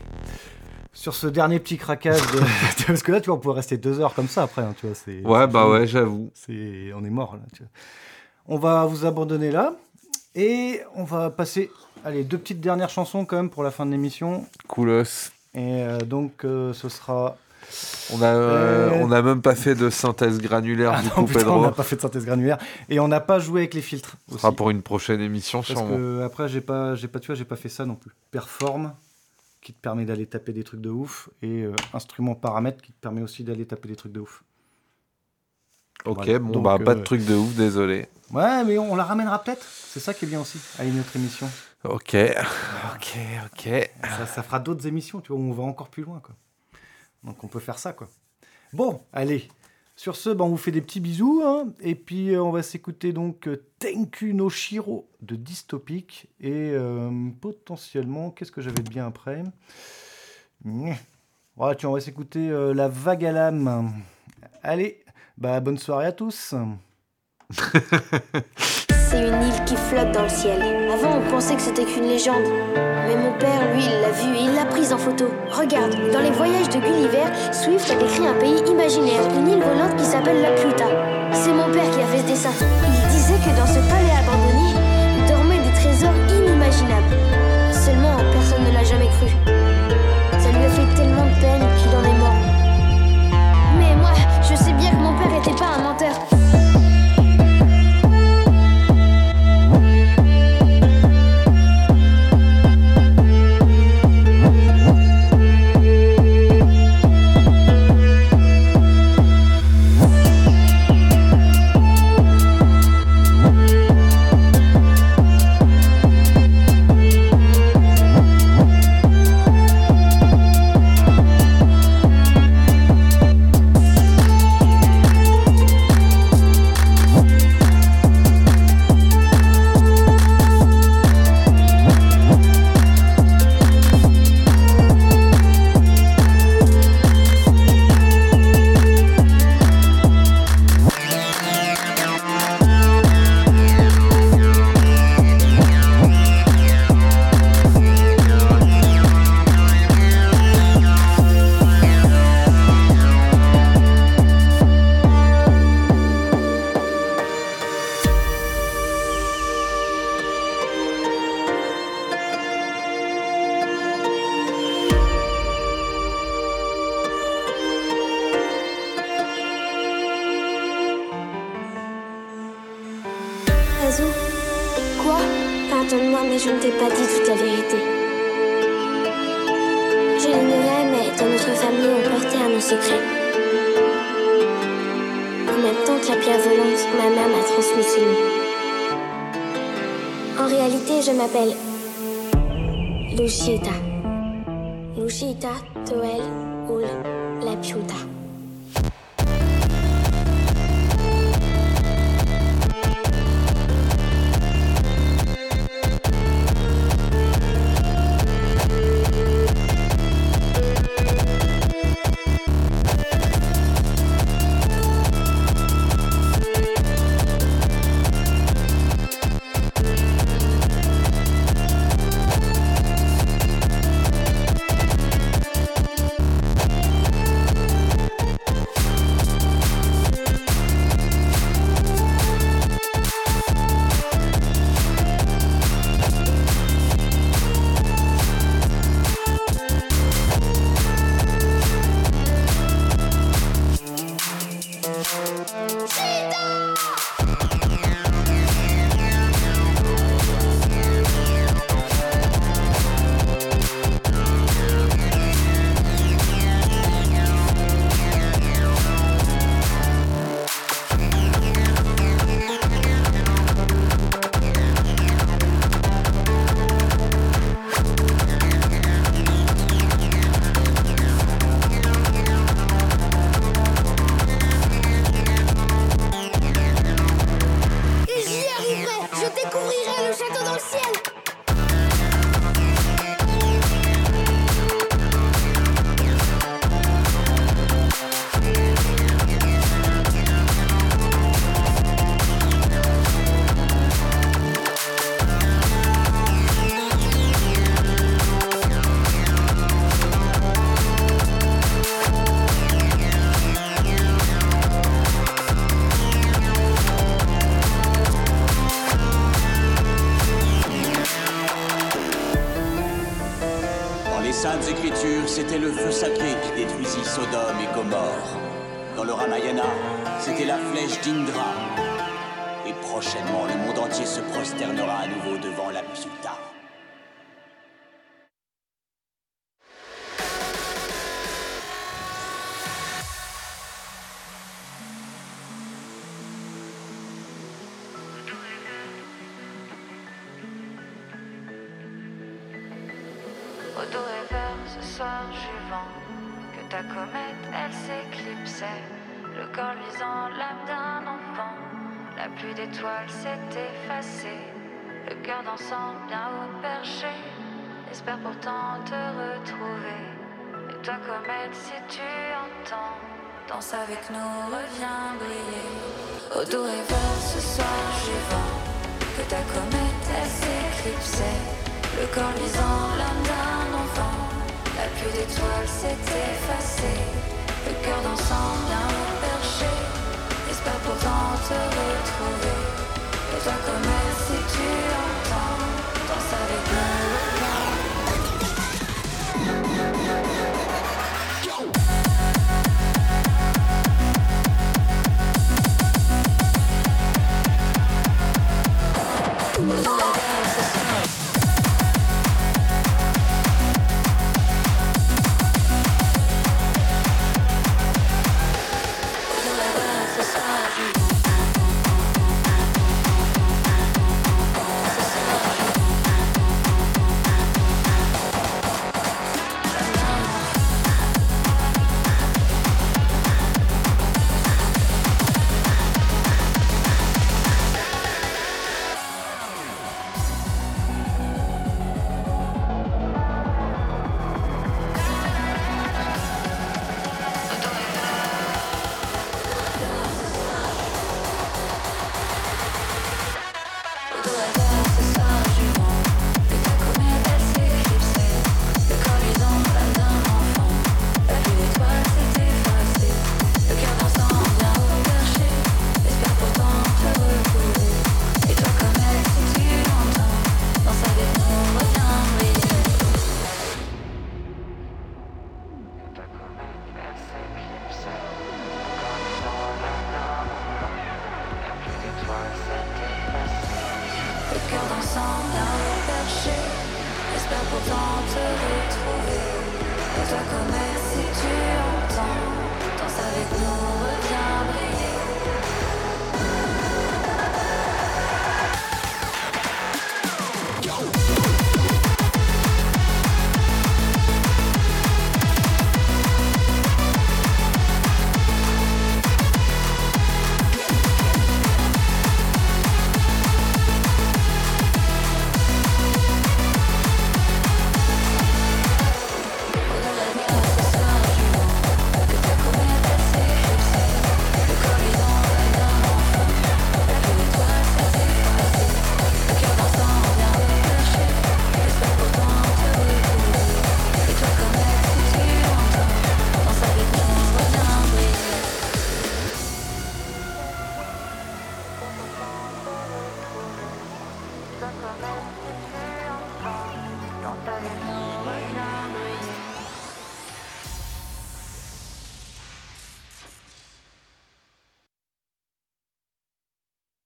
sur ce dernier petit craquage de... Parce que là, tu vois, on pourrait rester deux heures comme ça après, hein, tu vois. c'est- Ouais, bah fini. ouais, j'avoue. C'est... On est mort, là, tu vois. On va vous abandonner là. Et on va passer, allez, deux petites dernières chansons quand même pour la fin de l'émission. Coolos. Et euh, donc, euh, ce sera... On a, euh, on a même pas fait de synthèse granulaire Ah du non, coup, putain, Pedro. on n'a pas fait de synthèse granulaire. Et on n'a pas joué avec les filtres. Ce sera pour une prochaine émission, Parce sûrement. que après, j'ai pas, j'ai pas, tu vois, j'ai pas fait ça non plus. Perform, qui te permet d'aller taper des trucs de ouf, et euh, instrument paramètre, qui te permet aussi d'aller taper des trucs de ouf. Ok, Voilà. bon, Donc, bah, pas euh, de truc de ouf, désolé. Ouais, mais on la ramènera peut-être. C'est ça qui est bien aussi à une autre émission. Ok, ok, ok. Ça, ça fera d'autres émissions, tu vois, où on va encore plus loin, quoi. Donc on peut faire ça, quoi. Bon, allez. Sur ce, ben, on vous fait des petits bisous, hein, et puis euh, on va s'écouter donc euh, Tenku no Shiro de Dystopic, et euh, potentiellement, qu'est-ce que j'avais de bien après? Voilà, tiens, on va s'écouter La Vague à l'âme. Allez, bah bonne soirée à tous. C'est une île qui flotte dans le ciel. Avant, on pensait que c'était qu'une légende. Mais mon père, lui, il l'a vue et il l'a prise en photo. Regarde, dans les voyages de Gulliver, Swift a décrit un pays imaginaire, une île volante qui s'appelle la Pluta. C'est mon père qui a fait ce dessin. Il disait que dans ce palais abandonné, dormaient des trésors inimaginables. Seulement, personne ne l'a jamais cru. Ça lui a fait tellement de peine qu'il en est saintes écritures, c'était le feu sacré qui détruisit Sodome et Gomorre. Dans le Ramayana, c'était la flèche d'Indra. Et prochainement, le monde entier se prosternera à nouveau devant la. Le cœur dansant bien haut perché. Espère pourtant te retrouver. Et toi, comète, si tu entends, danse avec nous, reviens briller. Au dos et vert ce soir juvent que ta comète elle s'éclipsait. Le corps luisant, l'âme d'un enfant. La pluie d'étoiles s'est effacée. Le cœur dansant bien haut perché. Espère pourtant te retrouver. Et toi, comme elle,